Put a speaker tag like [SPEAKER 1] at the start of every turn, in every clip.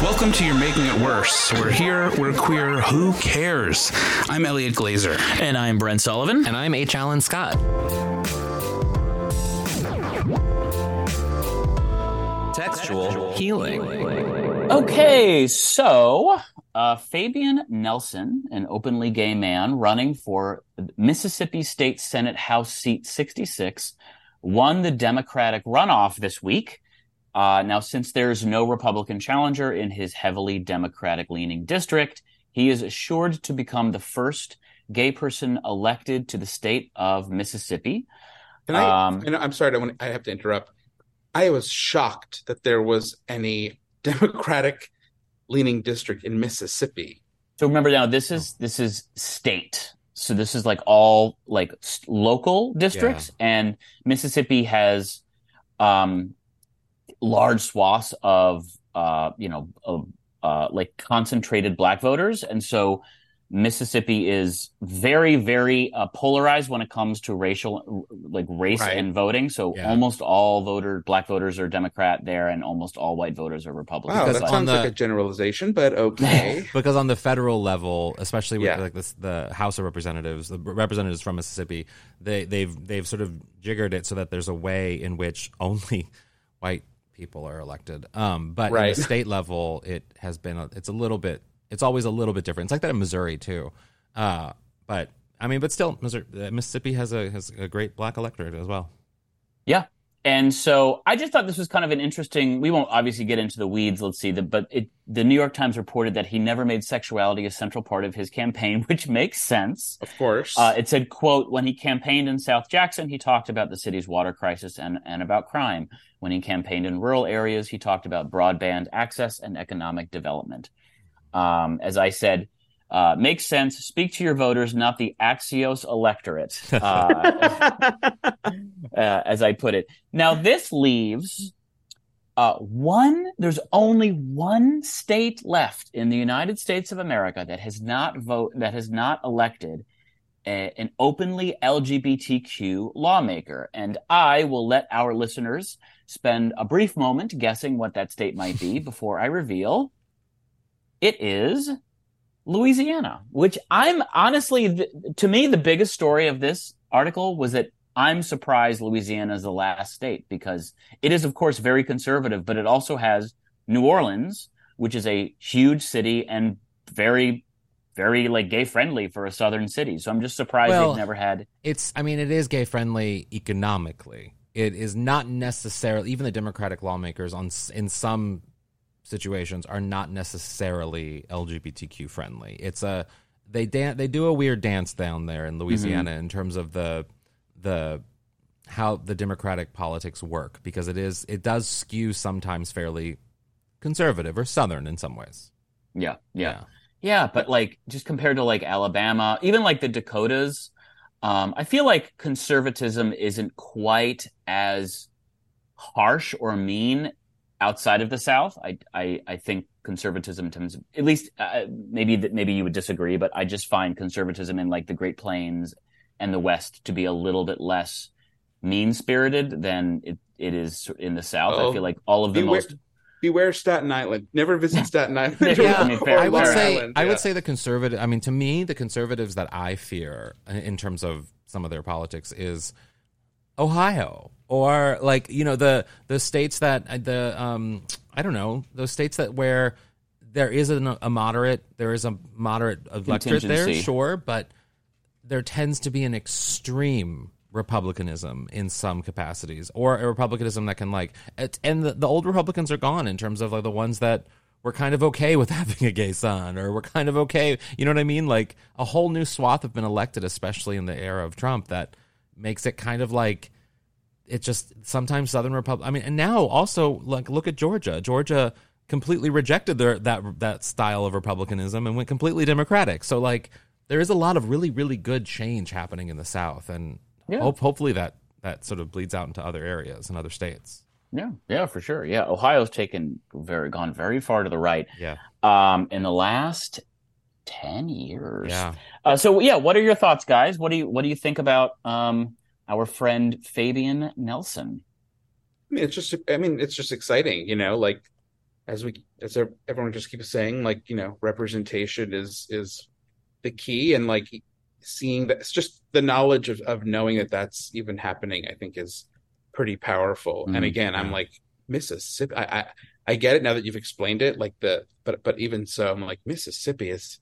[SPEAKER 1] Welcome to You're Making It Worse. We're here, we're queer, who cares? I'm Elliot Glazer.
[SPEAKER 2] And I'm Brent Sullivan.
[SPEAKER 3] And I'm H. Allen Scott. Textual healing.
[SPEAKER 2] Okay, so uh, Fabian Nelson, an openly gay man running for Mississippi State Senate House Seat 66, won the Democratic runoff this week. Uh, now, since there's no Republican challenger in his heavily Democratic leaning district, he is assured to become the first gay person elected to the state of Mississippi.
[SPEAKER 1] Can I, um, I'm sorry, I, want, I have to interrupt. I was shocked that there was any Democratic leaning district in Mississippi.
[SPEAKER 2] So remember now, this is this is state. So this is like all like local districts, yeah. and Mississippi has um, large swaths of uh, you know of uh, like concentrated black voters, and so Mississippi is very very uh, polarized when it comes to racial like race right. and voting. So yeah. almost all voter black voters are Democrat there, and almost all white voters are Republican.
[SPEAKER 1] Wow, that sounds the, like a generalization, but okay.
[SPEAKER 3] because on the federal level, especially with yeah. like this, the House of Representatives, the representatives from Mississippi, they they've they've sort of jiggered it so that there's a way in which only white people are elected. Um, but right. at the state level, it has been a, it's a little bit it's always a little bit different. It's like that in Missouri too. Uh, but I mean, but still, Missouri, uh, Mississippi has a has a great black electorate as well.
[SPEAKER 2] Yeah, and so I just thought this was kind of an interesting. We won't obviously get into the weeds. Let's see, the, but it, the New York Times reported that he never made sexuality a central part of his campaign, which makes sense.
[SPEAKER 1] Of course,
[SPEAKER 2] uh, it said, "quote When he campaigned in South Jackson, he talked about the city's water crisis and and about crime. When he campaigned in rural areas, he talked about broadband access and economic development." Um, as I said, uh, makes sense. Speak to your voters, not the Axios electorate, uh, uh, as I put it. Now, this leaves uh, one. There's only one state left in the United States of America that has not vote that has not elected a, an openly LGBTQ lawmaker, and I will let our listeners spend a brief moment guessing what that state might be before I reveal. It is Louisiana, which I'm honestly, to me, the biggest story of this article was that I'm surprised Louisiana is the last state because it is, of course, very conservative, but it also has New Orleans, which is a huge city and very, very like gay friendly for a southern city. So I'm just surprised well, they've never had.
[SPEAKER 3] It's, I mean, it is gay friendly economically. It is not necessarily even the Democratic lawmakers on in some situations are not necessarily LGBTQ friendly. It's a they dan- they do a weird dance down there in Louisiana mm-hmm. in terms of the the how the democratic politics work because it is it does skew sometimes fairly conservative or southern in some ways.
[SPEAKER 2] Yeah, yeah. Yeah, yeah but like just compared to like Alabama, even like the Dakotas, um, I feel like conservatism isn't quite as harsh or mean outside of the South. I I, I think conservatism tends, at least uh, maybe that maybe you would disagree, but I just find conservatism in like the Great Plains and the West to be a little bit less mean spirited than it, it is in the South. Oh, I feel like all of the
[SPEAKER 1] beware,
[SPEAKER 2] most
[SPEAKER 1] beware Staten Island. Never visit Staten Island.
[SPEAKER 2] Yeah, I mean, fair-
[SPEAKER 3] I would say
[SPEAKER 1] Island,
[SPEAKER 3] I
[SPEAKER 1] yeah.
[SPEAKER 3] would say the conservative. I mean, to me, the conservatives that I fear in terms of some of their politics is Ohio or like you know the the states that uh, the um I don't know those states that where there is a, a moderate there is a moderate electorate there, sure, but there tends to be an extreme republicanism in some capacities or a republicanism that can like it, and the, the old republicans are gone in terms of like the ones that were kind of okay with having a gay son or were kind of okay you know what i mean? Like a whole new swath have been elected especially in the era of trump that makes it kind of like it just sometimes southern republic i mean and now also like look at georgia georgia completely rejected their that that style of republicanism and went completely democratic so like there is a lot of really really good change happening in the south and
[SPEAKER 2] Yeah.
[SPEAKER 3] hope, hopefully that that sort of bleeds out into other areas and other states
[SPEAKER 2] Yeah, yeah, for sure. Yeah, Ohio's taken very gone very far to the right.
[SPEAKER 3] yeah
[SPEAKER 2] Um, in the last ten years.
[SPEAKER 3] yeah
[SPEAKER 2] Uh, so yeah, what are your thoughts, guys? What do you what do you think about um our friend Fabian Nelson?
[SPEAKER 1] I mean, it's just, I mean, it's just exciting, you know, like as we, as everyone just keeps saying, like, you know, representation is, is the key. And like seeing that, it's just the knowledge of, of knowing that that's even happening, I think is pretty powerful. And
[SPEAKER 2] Mhm.
[SPEAKER 1] again, I'm like, Mississippi, I, I, I get it now that you've explained it, like the, but, but even so, I'm like, Mississippi is,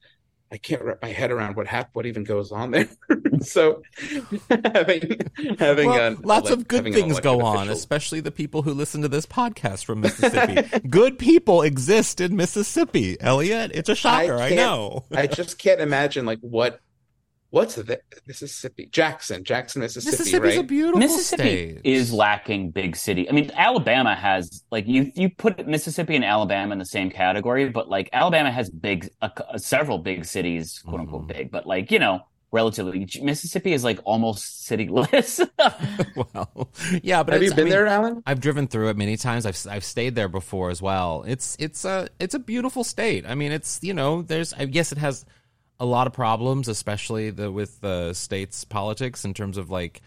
[SPEAKER 1] I can't wrap my head around what hap- what even goes on there. so having having
[SPEAKER 3] well,
[SPEAKER 1] an
[SPEAKER 3] lots of good things go on,
[SPEAKER 1] official-
[SPEAKER 3] especially the people who listen to this podcast from Mississippi. good people exist in Mississippi, Elliot. It's a shocker, I,
[SPEAKER 1] can't-
[SPEAKER 3] know.
[SPEAKER 1] I just can't imagine like what what's the Mississippi Jackson Jackson Mississippi
[SPEAKER 3] Mississippi's
[SPEAKER 1] right
[SPEAKER 3] a beautiful
[SPEAKER 2] Mississippi
[SPEAKER 3] state.
[SPEAKER 2] is lacking big city. I mean, Alabama has like you you put Mississippi and Alabama in the same category, but like Alabama has big uh, several big cities, quote unquote
[SPEAKER 3] Mhm.
[SPEAKER 2] big, but like you know relatively Mississippi is like almost cityless.
[SPEAKER 3] well, yeah, but
[SPEAKER 1] have you
[SPEAKER 3] it's- I
[SPEAKER 1] been
[SPEAKER 3] mean,
[SPEAKER 1] there Alan
[SPEAKER 3] I've driven through it many times. I've I've stayed there before as well. It's it's a it's a beautiful state. I mean, it's you know, there's I guess it has a lot of problems, especially the with the state's politics in terms of like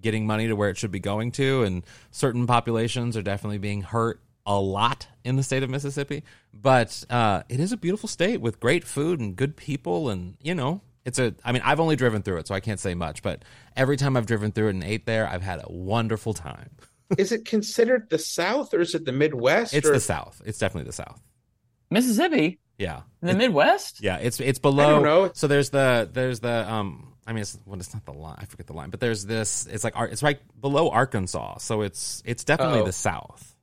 [SPEAKER 3] getting money to where it should be going to, and certain populations are definitely being hurt a lot in the state of Mississippi. But uh, it is a beautiful state with great food and good people, and you know. It's a. I mean, I've only driven through it, so I can't say much. But every time I've driven through it and ate there, I've had a wonderful time.
[SPEAKER 1] is it considered the South or is it the Midwest
[SPEAKER 3] It's
[SPEAKER 1] or
[SPEAKER 3] the South. It's definitely the South.
[SPEAKER 2] Mississippi
[SPEAKER 3] Yeah.
[SPEAKER 2] in the Midwest.
[SPEAKER 3] Yeah, it's it's below.
[SPEAKER 1] don't know.
[SPEAKER 3] So there's the there's the um. I mean, it's well, it's not the line. I forget the line, but there's this. It's like Ar- it's right below Arkansas, so it's it's definitely
[SPEAKER 1] Oh.
[SPEAKER 3] the South.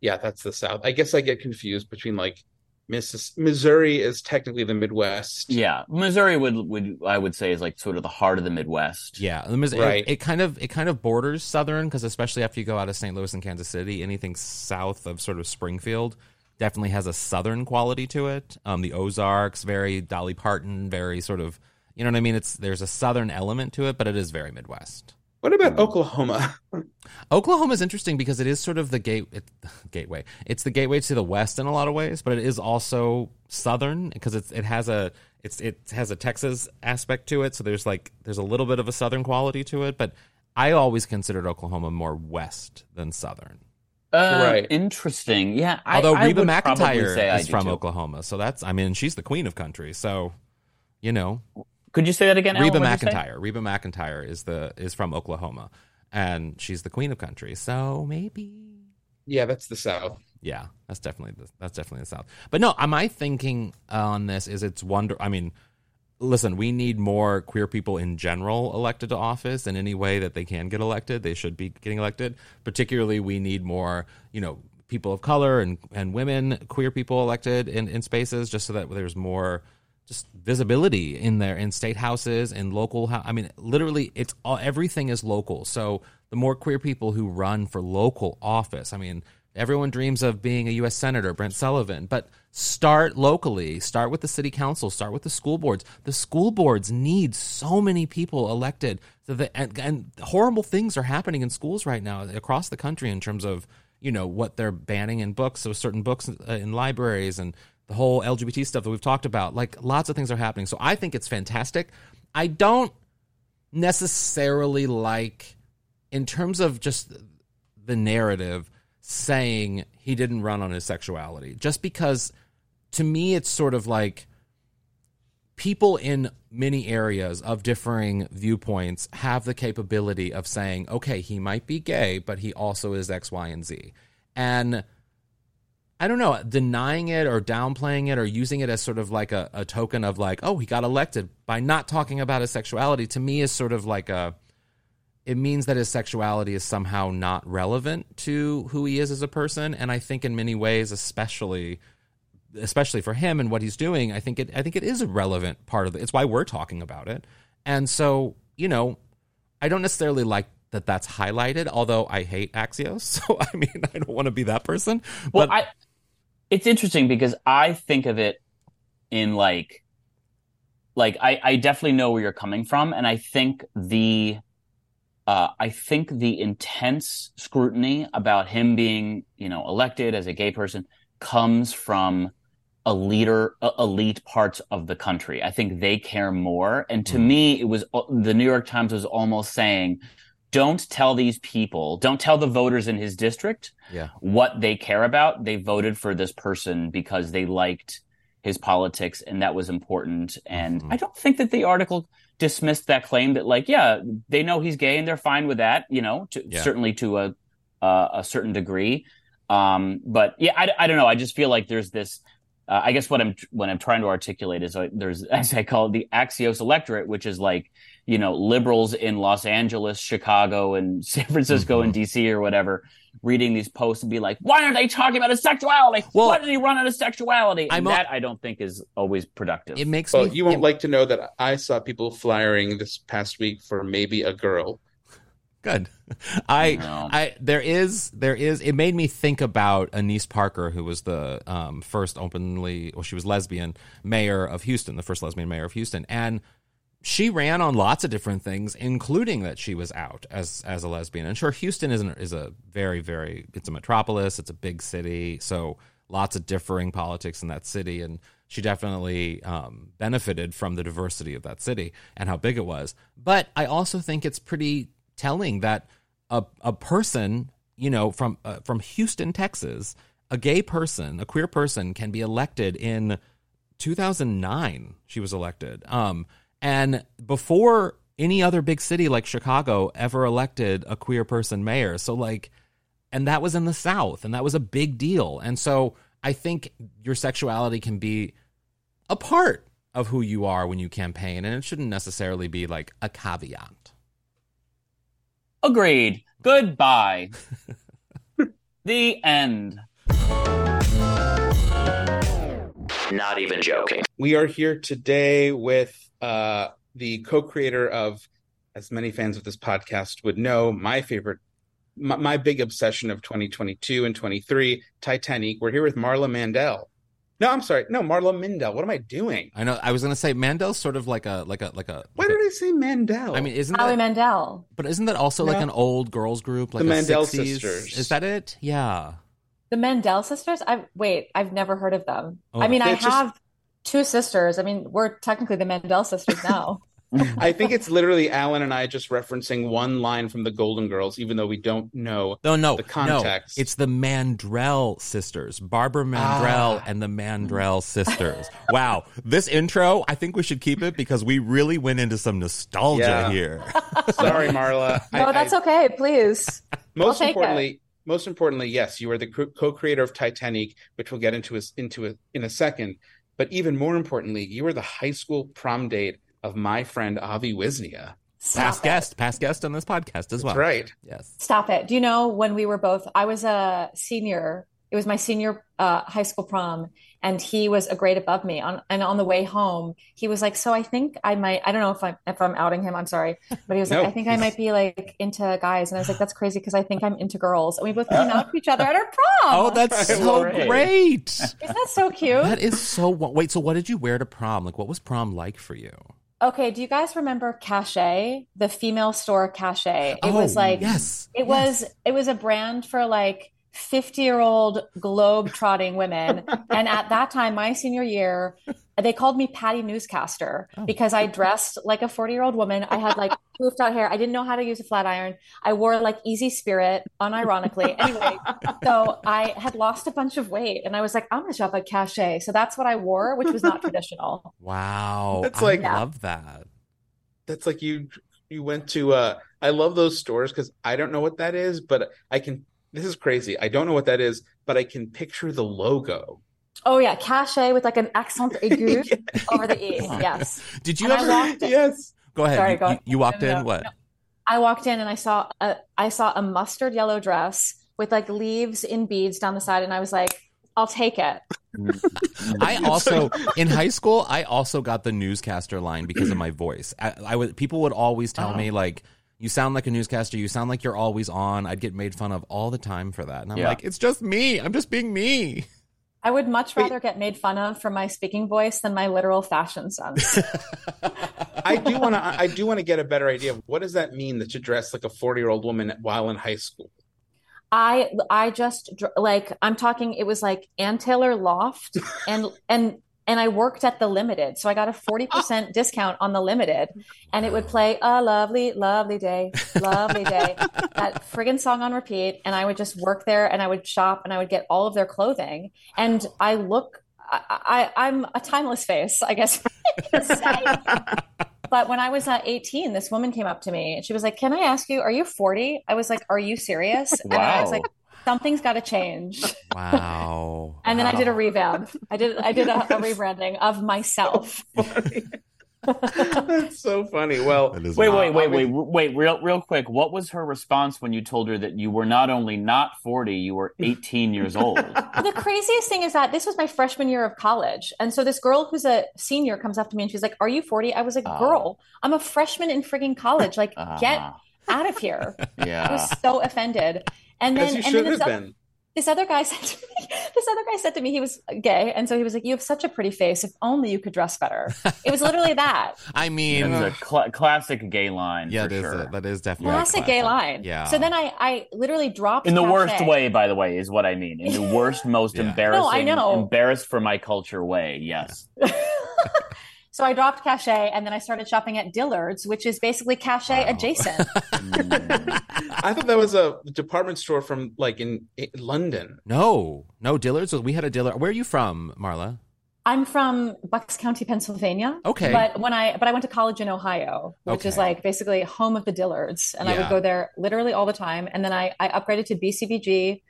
[SPEAKER 1] yeah that's the South I guess I get confused between like Missis- Missouri is technically the Midwest
[SPEAKER 2] Yeah, Missouri would would I would say is like sort of the heart of the Midwest.
[SPEAKER 3] Yeah, the Mis-
[SPEAKER 1] Right.
[SPEAKER 3] It, it kind of it kind of borders southern because especially after you go out of St. Louis and Kansas City, anything south of sort of Springfield definitely has a southern quality to it. Um, the Ozarks, very Dolly Parton, very sort of you know what I mean. It's there's a southern element to it, but it is very Midwest.
[SPEAKER 1] what about Oklahoma
[SPEAKER 3] Oklahoma is interesting because it is sort of the gate it, gateway. It's the gateway to the west in a lot of ways, but it is also southern because it's it has a it's it has a Texas aspect to it. So there's like there's a little bit of a southern quality to it, but I always considered Oklahoma more west than southern.
[SPEAKER 2] Uh,
[SPEAKER 1] Right.
[SPEAKER 2] Interesting. Yeah. I,
[SPEAKER 3] Although
[SPEAKER 2] I
[SPEAKER 3] Reba
[SPEAKER 2] would
[SPEAKER 3] McEntire
[SPEAKER 2] say
[SPEAKER 3] is from
[SPEAKER 2] too.
[SPEAKER 3] Oklahoma, so that's I mean she's the queen of country. So you know
[SPEAKER 2] Could you say that again?
[SPEAKER 3] Reba
[SPEAKER 2] What'd you say?
[SPEAKER 3] McEntire. Reba McEntire is the is from Oklahoma, and she's the queen of country. So maybe
[SPEAKER 1] yeah that's the South
[SPEAKER 3] Yeah, that's definitely the, that's definitely the South. But no, my thinking on this is it's wonder. I mean, listen, we need more queer people in general elected to office in any way that they can get elected. They should be getting elected. Particularly, we need more, you know, people of color and and women, queer people elected in in spaces, just so that there's more just visibility in there in state houses in local hou- i mean literally it's all everything is local so the more queer people who run for local office i mean everyone dreams of being a us senator brent sullivan but start locally start with the city council start with the school boards. The school boards need so many people elected. So that and, and horrible things are happening in schools right now across the country in terms of you know what they're banning in books so certain books uh, in libraries and the whole lgbt stuff that we've talked about. Like lots of things are happening. So i think it's fantastic. I don't necessarily like in terms of just the narrative saying he didn't run on his sexuality. Just because to me it's sort of like people in many areas of differing viewpoints have the capability of saying, okay, he might be gay, but he also is X, Y, and Z. And I don't know, denying it or downplaying it or using it as sort of like a, a token of like, oh, he got elected by not talking about his sexuality to me is sort of like a it means that his sexuality is somehow not relevant to who he is as a person. And I think in many ways, especially especially for him and what he's doing, I think it I think it is a relevant part of it. It's why we're talking about it. And so, you know, I don't necessarily like that that's highlighted, although I hate Axios. So I mean, I don't want to be that person.
[SPEAKER 2] Well,
[SPEAKER 3] but
[SPEAKER 2] I it's interesting because I think of it in like like I, I definitely know where you're coming from, and I think the uh, I think the intense scrutiny about him being, you know, elected as a gay person comes from a leader, uh, elite parts of the country. I think they care more. And to
[SPEAKER 3] Mhm.
[SPEAKER 2] me, it was uh, the New York Times was almost saying, don't tell these people, don't tell the voters in his district
[SPEAKER 3] yeah.
[SPEAKER 2] what they care about. They voted for this person because they liked his politics and that was important. And
[SPEAKER 3] Mhm.
[SPEAKER 2] I don't think that the article dismissed that claim that like, yeah, they know he's gay and they're fine with that, you know, to,
[SPEAKER 3] Yeah.
[SPEAKER 2] certainly to a, uh, a certain degree. Um, but yeah, I, I don't know. I just feel like there's this, uh, I guess what I'm, what I'm trying to articulate is like, there's, as I call it, the Axios electorate, which is like, you know, liberals in Los Angeles, Chicago, and San Francisco and DC or whatever, reading these posts and be like, why aren't they talking about his sexuality?
[SPEAKER 3] Well,
[SPEAKER 2] why did he run out of sexuality? And
[SPEAKER 3] I'm a-
[SPEAKER 2] that I don't think is always productive.
[SPEAKER 3] It makes
[SPEAKER 1] Well,
[SPEAKER 3] me
[SPEAKER 1] you won't
[SPEAKER 3] it-
[SPEAKER 1] like to know that I saw people flyering this past week for maybe a girl.
[SPEAKER 3] good. I
[SPEAKER 2] No.
[SPEAKER 3] I there is there is it made me think about Annise Parker, who was the um, first openly well, she was lesbian mayor of Houston, the first lesbian mayor of Houston, and she ran on lots of different things, including that she was out as as a lesbian. And sure, Houston is an, is a very very it's a metropolis, it's a big city, so lots of differing politics in that city, and she definitely um, benefited from the diversity of that city and how big it was. But I also think it's pretty telling that a a person, you know, from uh, from Houston, Texas, a gay person, a queer person, can be elected in 2009. She was elected, um, and before any other big city like Chicago ever elected a queer person mayor. So like, and that was in the South, and that was a big deal. And so I think your sexuality can be a part of who you are when you campaign, and it shouldn't necessarily be like a caveat.
[SPEAKER 2] Agreed. Goodbye. the end.
[SPEAKER 4] Not even joking.
[SPEAKER 1] We are here today with uh, the co-creator of, as many fans of this podcast would know, my favorite, my, my big obsession of 2022 and 23, Titanique. We're here with Marla Mandel. No, I'm sorry. No, Marla Mindelle. What am I doing?
[SPEAKER 3] I know. I was gonna say Mandel's sort of like a like a like a.
[SPEAKER 1] Why
[SPEAKER 3] like
[SPEAKER 1] did I say Mandel?
[SPEAKER 3] I mean, isn't
[SPEAKER 5] Howie
[SPEAKER 3] that?
[SPEAKER 5] Mandel.
[SPEAKER 3] But isn't that also like an old girls group, like
[SPEAKER 1] The Mandel
[SPEAKER 3] 60s?
[SPEAKER 1] sisters.
[SPEAKER 3] Is that it? Yeah.
[SPEAKER 5] The Mandel sisters? I wait, I've never heard of them.
[SPEAKER 3] Oh.
[SPEAKER 5] I mean, I
[SPEAKER 1] just-
[SPEAKER 5] have two sisters. I mean, we're technically the Mandel sisters now.
[SPEAKER 1] I think it's literally Alan and I just referencing one line from the Golden Girls, even though we don't know.
[SPEAKER 3] No, no,
[SPEAKER 1] The context.
[SPEAKER 3] no. It's the Mandrell sisters, Barbara Mandrell
[SPEAKER 1] Ah.
[SPEAKER 3] and the Mandrell sisters. wow, this intro, I think we should keep it because we really went into some nostalgia
[SPEAKER 1] Yeah.
[SPEAKER 3] here.
[SPEAKER 1] Sorry, Marla.
[SPEAKER 5] No,
[SPEAKER 1] I-
[SPEAKER 5] that's
[SPEAKER 1] I-
[SPEAKER 5] okay. Please.
[SPEAKER 1] most
[SPEAKER 5] I'll take
[SPEAKER 1] importantly most importantly yes you are the co- co-creator of titanique which we'll get into a, into a, in a second but even more importantly you were the high school prom date of my friend avi wisnia
[SPEAKER 5] Stop
[SPEAKER 3] past
[SPEAKER 5] it.
[SPEAKER 3] guest, past guest on this podcast as well.
[SPEAKER 1] that's right
[SPEAKER 3] Yes.
[SPEAKER 5] Stop it. Do you know when we were both, I was a senior. It was my senior uh, high school prom, and he was a grade above me. On and on the way home, he was like, "So I think I might. I don't know if I'm if I'm outing him. I'm sorry, but he was like,
[SPEAKER 1] No,
[SPEAKER 5] I think I might be like into guys." And I was like, "That's crazy because I think I'm into girls." And we both came out to each other at our prom.
[SPEAKER 3] Oh, that's so
[SPEAKER 1] love
[SPEAKER 3] great.
[SPEAKER 5] isn't that so cute?
[SPEAKER 3] That is so. Wait, so what did you wear to prom? Like, what was prom like for you?
[SPEAKER 5] Okay, do you guys remember Cachet, the female store Cachet? It was
[SPEAKER 3] Oh,
[SPEAKER 5] like
[SPEAKER 3] yes,
[SPEAKER 5] it
[SPEAKER 3] yes.
[SPEAKER 5] was it was a brand for like 50-year-old globe trotting women. And at that time, my senior year, they called me Patty Newscaster because I dressed like a 40 year old woman. I had like poofed out hair. I didn't know how to use a flat iron. I wore like Easy Spirit, unironically. Anyway, so I had lost a bunch of weight and I was like, I'm going to shop at Cachet. So that's what I wore, which was not traditional.
[SPEAKER 3] Wow.
[SPEAKER 1] That's
[SPEAKER 3] I
[SPEAKER 1] like-
[SPEAKER 3] love that.
[SPEAKER 1] That's like you you went to uh I love those stores because I don't know what that is, but I can this is crazy. I don't know what that is, but I can picture the logo.
[SPEAKER 5] Oh, yeah. Cachet with like an accent aigu over the E. Yes.
[SPEAKER 3] Did you
[SPEAKER 5] And
[SPEAKER 3] ever
[SPEAKER 5] walked in.
[SPEAKER 1] yes.
[SPEAKER 3] go ahead?
[SPEAKER 5] Sorry,
[SPEAKER 3] you,
[SPEAKER 5] go
[SPEAKER 3] you- you walked
[SPEAKER 5] No, no,
[SPEAKER 3] in
[SPEAKER 5] no,
[SPEAKER 3] what?
[SPEAKER 5] no. I walked in and I saw a I saw a mustard yellow dress with like leaves in beads down the side, and I was like, I'll take it.
[SPEAKER 3] I also in high school I also got the newscaster line because of my voice. I, I would people would always tell oh. me like you sound like a newscaster, you sound like you're always on. I'd get made fun of all the time for that. And I'm
[SPEAKER 2] Yeah.
[SPEAKER 3] like, it's just me. I'm just being me.
[SPEAKER 5] I would much rather get made fun of for my speaking voice than my literal fashion sense.
[SPEAKER 1] I do want to I do want to get a better idea of what does that mean that you dress like a 40-year-old woman while in high school?
[SPEAKER 5] I I just like I'm talking. It was like Ann Taylor Loft, and and and I worked at the Limited, so I got a forty percent discount on the Limited, and it would play a lovely, lovely day, lovely day, that friggin' song on repeat, and I would just work there, and I would shop, and I would get all of their clothing, and I look. I, I, I'm a timeless face, I guess. I can say. But when I was uh, 18, this woman came up to me and she was like, Can I ask you, are you 40? I was like, Are you serious? And I was
[SPEAKER 2] Wow.
[SPEAKER 5] like, Something's got to change.
[SPEAKER 3] Wow.
[SPEAKER 5] And then I did a revamp. I did I did a, a rebranding of myself.
[SPEAKER 1] That's so funny. Well,
[SPEAKER 3] That is
[SPEAKER 2] Wait,
[SPEAKER 3] not-
[SPEAKER 2] wait, wait, wait, wait, real, real quick. What was her response when you told her that you were not only not 40, you were 18 years old?
[SPEAKER 5] the craziest thing is that this was my freshman year of college. And so this girl who's a senior comes up to me and she's like, Are you 40? I was like,
[SPEAKER 2] Oh.
[SPEAKER 5] Girl, I'm a freshman in frigging college. Like, get
[SPEAKER 2] Ah,
[SPEAKER 5] out of here.
[SPEAKER 2] Yeah.
[SPEAKER 5] I was so offended. And then,
[SPEAKER 1] you
[SPEAKER 5] and then this
[SPEAKER 1] have
[SPEAKER 5] other-
[SPEAKER 1] been.
[SPEAKER 5] this other guy said to me, this other guy said to me he was gay, and so he was like, "You have such a pretty face. If only you could dress better." It was literally that
[SPEAKER 3] I mean,
[SPEAKER 2] It's a cl- classic gay line.
[SPEAKER 3] yeah,
[SPEAKER 2] for
[SPEAKER 3] that is
[SPEAKER 2] sure.
[SPEAKER 3] a, that is definitely a
[SPEAKER 5] classic gay line.
[SPEAKER 3] Yeah.
[SPEAKER 5] So then I, I literally dropped
[SPEAKER 2] In the
[SPEAKER 5] Cache.
[SPEAKER 2] worst way, by the way, is what I mean. In the worst, most
[SPEAKER 3] Yeah.
[SPEAKER 2] embarrassing,
[SPEAKER 5] No, I know.
[SPEAKER 2] embarrassed for my culture way. Yes.
[SPEAKER 5] So I dropped Cachet, and then I started shopping at Dillard's, which is basically Cachet adjacent.
[SPEAKER 1] I thought that was a department store from like in, in London.
[SPEAKER 3] No, no, Dillard's. We had a Dillard. Where are you from, Marla?
[SPEAKER 5] I'm from Bucks County, Pennsylvania.
[SPEAKER 3] Okay.
[SPEAKER 5] But when I but I went to college in Ohio, which is like basically home of the Dillards, and I would go there literally all the time. And then I I upgraded to BCBG,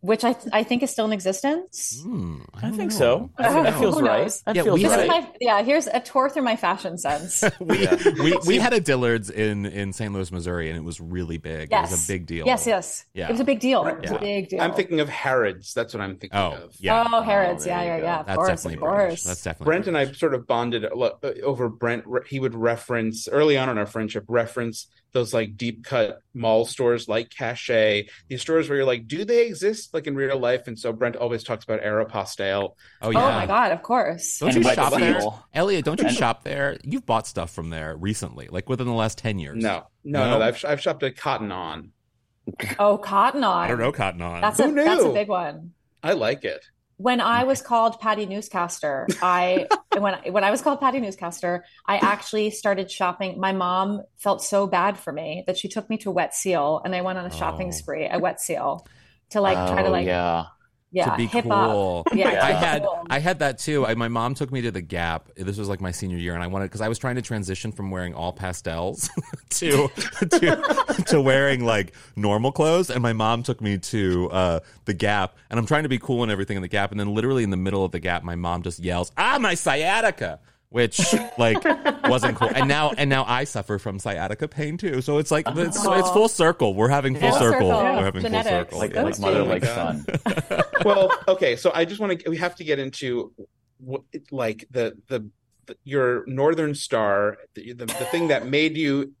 [SPEAKER 5] which I I think is still in existence.
[SPEAKER 3] Hmm,
[SPEAKER 2] I
[SPEAKER 3] don't
[SPEAKER 2] think
[SPEAKER 3] know.
[SPEAKER 2] so. I think
[SPEAKER 5] Who
[SPEAKER 2] that feels right.
[SPEAKER 5] knows?
[SPEAKER 2] That
[SPEAKER 3] Yeah,
[SPEAKER 2] feels
[SPEAKER 3] we had
[SPEAKER 2] right.
[SPEAKER 5] my yeah. Here's a tour through my fashion sense.
[SPEAKER 3] we, we we had a Dillard's in in St. Louis, Missouri, and it was really big. It
[SPEAKER 5] Yes,
[SPEAKER 3] was a big deal.
[SPEAKER 5] Yes, yes.
[SPEAKER 3] Yeah.
[SPEAKER 5] It was a big deal. It was
[SPEAKER 3] Yeah.
[SPEAKER 5] a big deal.
[SPEAKER 1] I'm thinking of Harrods. That's what I'm thinking
[SPEAKER 3] Oh,
[SPEAKER 1] of.
[SPEAKER 3] yeah.
[SPEAKER 5] Oh, Harrods.
[SPEAKER 2] Oh, there
[SPEAKER 5] yeah, yeah,
[SPEAKER 2] go.
[SPEAKER 5] yeah. Of
[SPEAKER 3] That's
[SPEAKER 5] course,
[SPEAKER 3] definitely
[SPEAKER 5] of
[SPEAKER 3] British.
[SPEAKER 5] course.
[SPEAKER 3] That's definitely
[SPEAKER 1] Brent and I sort of bonded a lot- over Brent. He would reference early on in our friendship, reference those like deep cut mall stores like Cache, these stores where you're like, do they exist like in real life? And so Brent always talks about Aeropostale.
[SPEAKER 3] Oh, oh yeah.
[SPEAKER 5] Oh my god, of course.
[SPEAKER 3] Don't
[SPEAKER 2] And
[SPEAKER 3] you shop there,
[SPEAKER 2] Seal.
[SPEAKER 3] Elliot? Don't you
[SPEAKER 2] And-
[SPEAKER 3] shop there? You've bought stuff from there recently, like within the last ten years.
[SPEAKER 1] No, no,
[SPEAKER 3] No?
[SPEAKER 1] no. I've, I've shopped at Cotton On.
[SPEAKER 5] Oh, Cotton On.
[SPEAKER 3] I don't know Cotton On.
[SPEAKER 5] That's a
[SPEAKER 1] Who
[SPEAKER 5] that's a big one.
[SPEAKER 1] I like it.
[SPEAKER 5] When I was called Patty Newscaster, I when when I was called Patty Newscaster, I actually started shopping. My mom felt so bad for me that she took me to Wet Seal, and I went on a shopping
[SPEAKER 3] Oh.
[SPEAKER 5] spree at Wet Seal to like try to
[SPEAKER 2] Oh,
[SPEAKER 5] like
[SPEAKER 2] yeah.
[SPEAKER 5] Yeah
[SPEAKER 3] to be cool.
[SPEAKER 5] up. Yeah,
[SPEAKER 3] I had
[SPEAKER 5] cool.
[SPEAKER 3] I had that too. I, my mom took me to the Gap. This was like my senior year, and I wanted because I was trying to transition from wearing all pastels to to to wearing like normal clothes. And my mom took me to uh, the Gap, and I'm trying to be cool and everything in the Gap. And then literally in the middle of the Gap, my mom just yells, "Ah, my sciatica!" Which like wasn't cool, and now and now I suffer from sciatica pain too. So it's like it's, it's full circle. We're having full
[SPEAKER 5] Full
[SPEAKER 3] circle.
[SPEAKER 5] circle.
[SPEAKER 3] We're having
[SPEAKER 5] Genetics.
[SPEAKER 3] full circle.
[SPEAKER 2] Like,
[SPEAKER 3] yeah.
[SPEAKER 2] like mother, like son.
[SPEAKER 1] well, okay, so I just want to we have to get into what like the the, the your northern star, the, the the thing that made you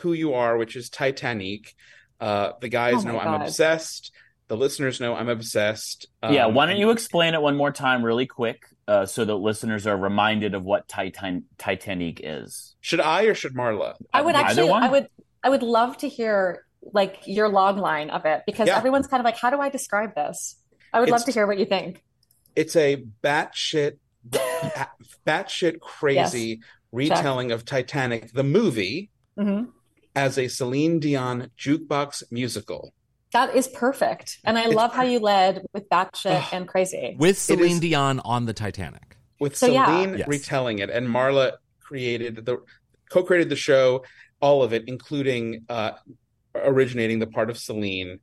[SPEAKER 1] who you are, which is Titanique. Uh, the guys
[SPEAKER 5] Oh my
[SPEAKER 1] know I'm obsessed. The listeners know I'm obsessed.
[SPEAKER 2] yeah,
[SPEAKER 1] Um,
[SPEAKER 2] why don't you explain it one more time, really quick, uh, so that listeners are reminded of what Titan Titanique is?
[SPEAKER 1] Should I or should Marla?
[SPEAKER 5] I would
[SPEAKER 2] Either
[SPEAKER 5] actually,
[SPEAKER 2] one?
[SPEAKER 5] I would, I would love to hear like your log line of it because
[SPEAKER 1] Yeah.
[SPEAKER 5] everyone's kind of like, how do I describe this? I would love to hear what you think.
[SPEAKER 1] It's a batshit bat- batshit crazy retelling of Titanic, the movie,
[SPEAKER 5] Mhm.
[SPEAKER 1] as a Celine Dion jukebox musical.
[SPEAKER 5] That is perfect. And I
[SPEAKER 1] It's
[SPEAKER 5] love how you led with batshit
[SPEAKER 1] Ugh.
[SPEAKER 5] and crazy.
[SPEAKER 3] with Celine
[SPEAKER 1] is-
[SPEAKER 3] Dion on the Titanic.
[SPEAKER 1] with
[SPEAKER 5] So, yeah.
[SPEAKER 1] Celine
[SPEAKER 3] Yes.
[SPEAKER 1] retelling it, and Marla created the co-created the show, all of it, including uh, originating the part of Celine,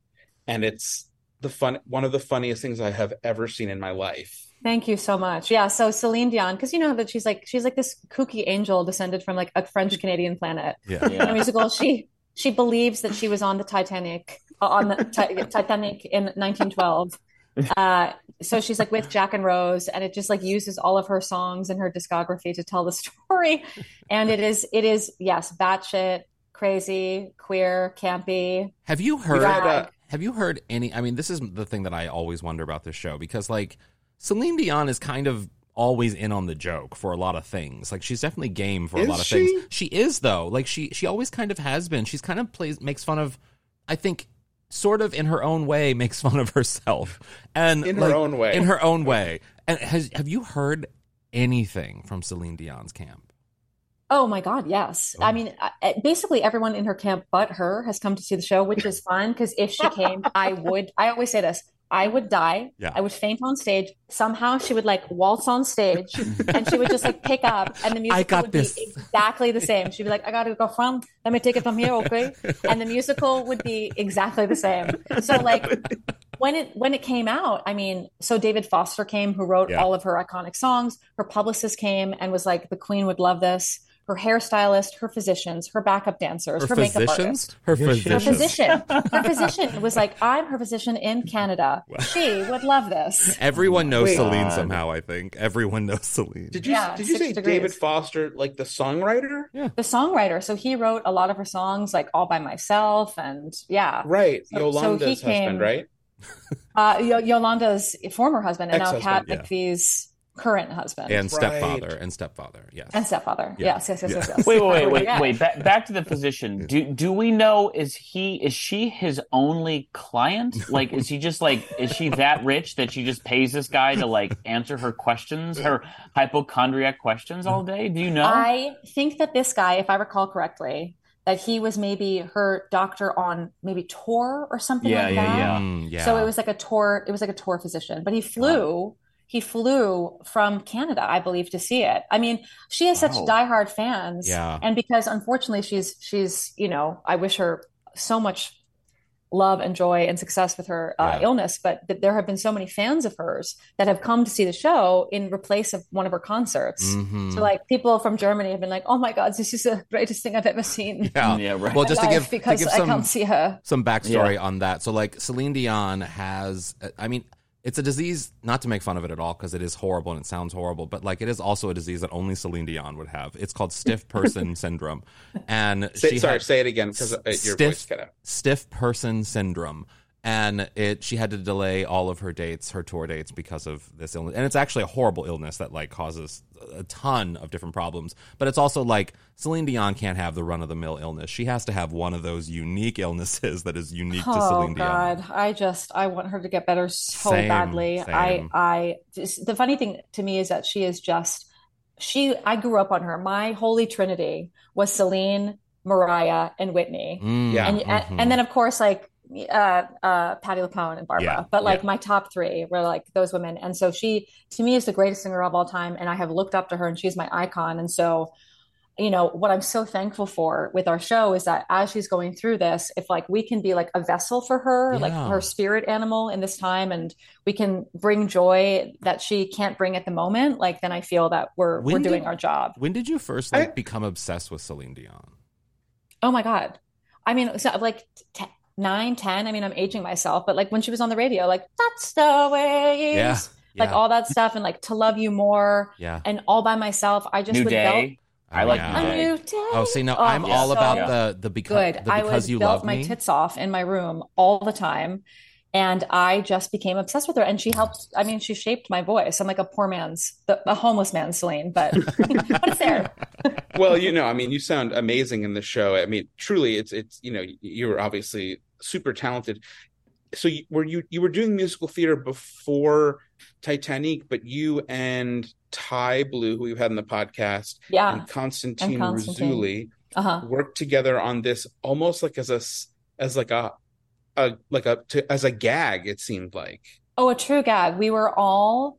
[SPEAKER 1] and it's the fun one of the funniest things I have ever seen in my life.
[SPEAKER 5] Thank you so much. Yeah, so Celine Dion, because you know that she's like she's like this kooky angel descended from like a French Canadian planet.
[SPEAKER 3] Yeah.
[SPEAKER 5] In a musical, she she believes that she was on the Titanic on the Ti- Titanic in 1912. Uh, so she's like with Jack and Rose, and it just like uses all of her songs and her discography to tell the story. And it is it is yes, batshit, crazy, queer, campy.
[SPEAKER 3] Have you heard?
[SPEAKER 1] uh,
[SPEAKER 3] have you heard any? I mean, this is the thing that I always wonder about this show because, like, Celine Dion is kind of always in on the joke for a lot of things. Like, she's definitely game for
[SPEAKER 1] Is
[SPEAKER 3] a lot of
[SPEAKER 1] she?
[SPEAKER 3] things. She is though. Like, she she always kind of has been. She's kind of plays makes fun of. I think. Sort of in her own way, makes fun of herself, and
[SPEAKER 1] In her own way.
[SPEAKER 3] In her own way. And has have you heard anything from Celine Dion's camp?
[SPEAKER 5] Oh my God, yes.
[SPEAKER 3] Oh.
[SPEAKER 5] I mean, basically everyone in her camp but her has come to see the show, which is fun because if she came, I would, I always say this, I would die.
[SPEAKER 3] Yeah.
[SPEAKER 5] I would faint on stage. Somehow she would like waltz on stage and she would just like pick up and the musical
[SPEAKER 3] got
[SPEAKER 5] would
[SPEAKER 3] this.
[SPEAKER 5] be exactly the same. She'd be like, I gotta go from, let me take it from here, okay? And the musical would be exactly the same. So like when it when it came out, I mean, so David Foster came who wrote
[SPEAKER 3] Yeah.
[SPEAKER 5] all of her iconic songs. Her publicist came and was like, the queen would love this. Her hairstylist, her physicians, her backup dancers, her,
[SPEAKER 3] Her
[SPEAKER 5] makeup
[SPEAKER 3] physicians?
[SPEAKER 5] artist.
[SPEAKER 3] Her
[SPEAKER 5] Her physician, her physician was like, "I'm her physician in Canada. She would love this."
[SPEAKER 3] Everyone knows
[SPEAKER 1] Wait.
[SPEAKER 3] Celine
[SPEAKER 2] God.
[SPEAKER 3] somehow. I think everyone knows Celine.
[SPEAKER 1] Did you
[SPEAKER 5] Yeah,
[SPEAKER 1] did you say
[SPEAKER 5] degrees.
[SPEAKER 1] David Foster, like the songwriter? Yeah.
[SPEAKER 5] The songwriter, so he wrote a lot of her songs, like "All by Myself," and yeah,
[SPEAKER 1] Right,
[SPEAKER 5] So- so he
[SPEAKER 1] Yolanda's
[SPEAKER 5] came-
[SPEAKER 1] husband, right?
[SPEAKER 5] uh, Yo- Yolanda's former husband, and now Kat
[SPEAKER 3] yeah.
[SPEAKER 5] McPhee's current husband
[SPEAKER 3] and
[SPEAKER 1] Right.
[SPEAKER 3] stepfather and stepfather. Yes.
[SPEAKER 5] and stepfather.
[SPEAKER 3] Yeah.
[SPEAKER 5] Yes, yes, yes,
[SPEAKER 3] Yeah.
[SPEAKER 5] yes, yes.
[SPEAKER 2] Wait, wait, wait, wait,
[SPEAKER 5] Yeah.
[SPEAKER 2] wait. Back, back to the physician. Do do we know is he is she his only client? Like, is he just like is she that rich that she just pays this guy to like answer her questions, her hypochondriac questions all day? Do you know?
[SPEAKER 5] I think that this guy, if I recall correctly, that he was maybe her doctor on maybe tour or something
[SPEAKER 2] Yeah,
[SPEAKER 5] like
[SPEAKER 2] yeah,
[SPEAKER 5] that.
[SPEAKER 2] yeah.
[SPEAKER 3] Mm, yeah.
[SPEAKER 5] So it was like a tour, it was like a tour physician, but he flew, he flew from Canada, I believe, to see it. I mean, she has such diehard fans.
[SPEAKER 3] Yeah.
[SPEAKER 5] And because unfortunately she's she's, you know, I wish her so much love and joy and success with her uh,
[SPEAKER 3] Yeah.
[SPEAKER 5] illness, but th- there have been so many fans of hers that have come to see the show in replace of one of her concerts.
[SPEAKER 3] Mhm.
[SPEAKER 5] So like people from Germany have been like, "Oh my God, this is the greatest thing I've ever seen."
[SPEAKER 3] yeah.
[SPEAKER 2] Yeah, right.
[SPEAKER 3] Well, just to
[SPEAKER 5] Live
[SPEAKER 3] give to
[SPEAKER 5] because
[SPEAKER 3] give
[SPEAKER 5] I can't see her.
[SPEAKER 3] some backstory on that. So, like, Celine Dion has, I mean, it's a disease, not to make fun of it at all, because it is horrible and it sounds horrible, but like, it is also a disease that only Celine Dion would have. It's called stiff person syndrome. And
[SPEAKER 1] Say,
[SPEAKER 3] she
[SPEAKER 1] sorry,
[SPEAKER 3] had
[SPEAKER 1] say it again because uh, your
[SPEAKER 3] stiff,
[SPEAKER 1] voice cut out.
[SPEAKER 3] stiff person syndrome. And it, she had to delay all of her dates, her tour dates, because of this illness. And it's actually a horrible illness that like causes a ton of different problems. But it's also like Celine Dion can't have the run of the mill illness. She has to have one of those unique illnesses that is unique to
[SPEAKER 5] Oh
[SPEAKER 3] Celine Dion.
[SPEAKER 5] God, I just I want her to get better so
[SPEAKER 3] Same,
[SPEAKER 5] badly. I
[SPEAKER 3] same.
[SPEAKER 5] I just, the funny thing to me is that she is just she. I grew up on her. My holy trinity was Celine, Mariah, and Whitney,
[SPEAKER 3] Mm,
[SPEAKER 1] Yeah.
[SPEAKER 5] and
[SPEAKER 3] mhm.
[SPEAKER 5] and then of course like uh uh Patti LuPone and Barbara.
[SPEAKER 3] Yeah,
[SPEAKER 5] but like
[SPEAKER 3] yeah.
[SPEAKER 5] my top three were like those women, and so she to me is the greatest singer of all time, and I have looked up to her, and she's my icon, and so you know what i'm so thankful for with our show is that as she's going through this if like we can be like a vessel for her like her spirit animal in this time and we can bring joy that she can't bring at the moment like then i feel that we're
[SPEAKER 3] When
[SPEAKER 5] we're
[SPEAKER 3] did-
[SPEAKER 5] doing our job
[SPEAKER 3] When did you first like
[SPEAKER 1] I-
[SPEAKER 3] become obsessed with Celine Dion?
[SPEAKER 5] oh my god i mean so like t- nine ten i mean i'm aging myself but like when she was on the radio like that's the way
[SPEAKER 3] Yeah,
[SPEAKER 5] like
[SPEAKER 3] yeah.
[SPEAKER 5] all that stuff and like to love you more
[SPEAKER 3] Yeah.
[SPEAKER 5] and all by myself i just
[SPEAKER 2] New
[SPEAKER 5] would
[SPEAKER 2] Day. I
[SPEAKER 3] Oh,
[SPEAKER 2] like
[SPEAKER 3] yeah.
[SPEAKER 5] a new day
[SPEAKER 3] Oh, see, no,
[SPEAKER 5] Oh,
[SPEAKER 3] I'm
[SPEAKER 5] yeah.
[SPEAKER 3] all
[SPEAKER 5] so-
[SPEAKER 3] about the the because
[SPEAKER 5] good.
[SPEAKER 3] the
[SPEAKER 5] I
[SPEAKER 3] because
[SPEAKER 5] would
[SPEAKER 3] you
[SPEAKER 5] belt
[SPEAKER 3] love
[SPEAKER 5] my
[SPEAKER 3] me.
[SPEAKER 5] tits off in my room all the time. And I just became obsessed with her. And she helped, I mean, she shaped my voice. I'm like a poor man's, the, a homeless man's Celine, but, but it's there.
[SPEAKER 1] well, you know, I mean, you sound amazing in the show. I mean, truly, it's it's you know, you were obviously super talented. So, you, were you you were doing musical theater before Titanique, but you and Tye Blue, who we've had in the podcast,
[SPEAKER 5] Yeah.
[SPEAKER 1] and Constantine,
[SPEAKER 5] And Constantine.
[SPEAKER 1] Rousouli
[SPEAKER 5] Uh-huh.
[SPEAKER 1] worked together on this almost like as a as like a a like a to, as a gag. It seemed like.
[SPEAKER 5] Oh, a true gag. We were all,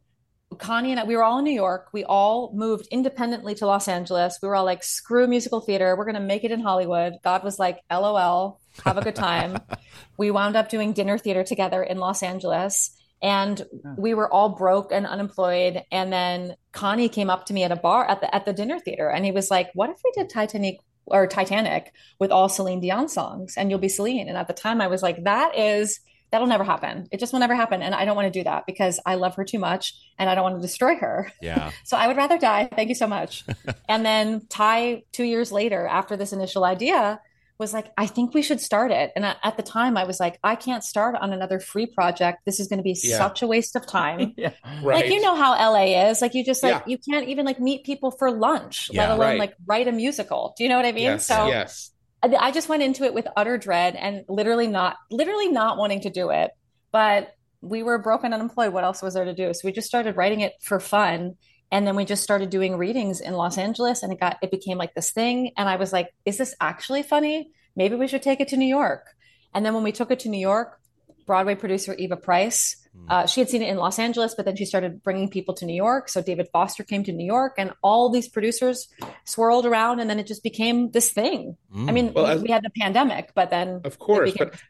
[SPEAKER 5] Connie and I, we were all in New York. We all moved independently to Los Angeles. We were all like, screw musical theater. We're going to make it in Hollywood. God was like, LOL, have a good time. we wound up doing dinner theater together in Los Angeles. And we were all broke and unemployed. And then Connie came up to me at a bar at the at the dinner theater, and he was like, "What if we did Titanic or Titanic with all Celine Dion songs, and you'll be Celine?" And at the time, I was like, "That is that'll never happen. It just will never happen." And I don't want to do that because I love her too much, and I don't want to destroy her.
[SPEAKER 3] Yeah.
[SPEAKER 5] So I would rather die. Thank you so much. and then Tye, two years later, after this initial idea, was like, I think we should start it. And at the time, I was like, I can't start on another free project. This is going to be
[SPEAKER 1] Yeah.
[SPEAKER 5] such a waste of time.
[SPEAKER 2] yeah.
[SPEAKER 1] Right.
[SPEAKER 5] Like you know how LA is. Like you just like
[SPEAKER 1] Yeah.
[SPEAKER 5] you can't even like meet people for lunch, let alone
[SPEAKER 1] Right.
[SPEAKER 5] like write a musical. Do you know what I mean?
[SPEAKER 1] Yes.
[SPEAKER 5] So
[SPEAKER 1] yes.
[SPEAKER 5] I just went into it with utter dread and literally not literally not wanting to do it. But we were broke and unemployed. What else was there to do? So we just started writing it for fun. And then we just started doing readings in Los Angeles and it got it became like this thing. And I was like, is this actually funny? Maybe we should take it to New York. And then when we took it to New York, Broadway producer Eva Price, uh, she had seen it in Los Angeles, but then she started bringing people to New York. So David Foster came to New York, and all these producers swirled around, and then it just became this thing.
[SPEAKER 3] Mm.
[SPEAKER 5] I mean,
[SPEAKER 1] Well,
[SPEAKER 5] we,
[SPEAKER 1] as-
[SPEAKER 5] we had the pandemic, but then
[SPEAKER 1] Of course,
[SPEAKER 5] became-
[SPEAKER 1] but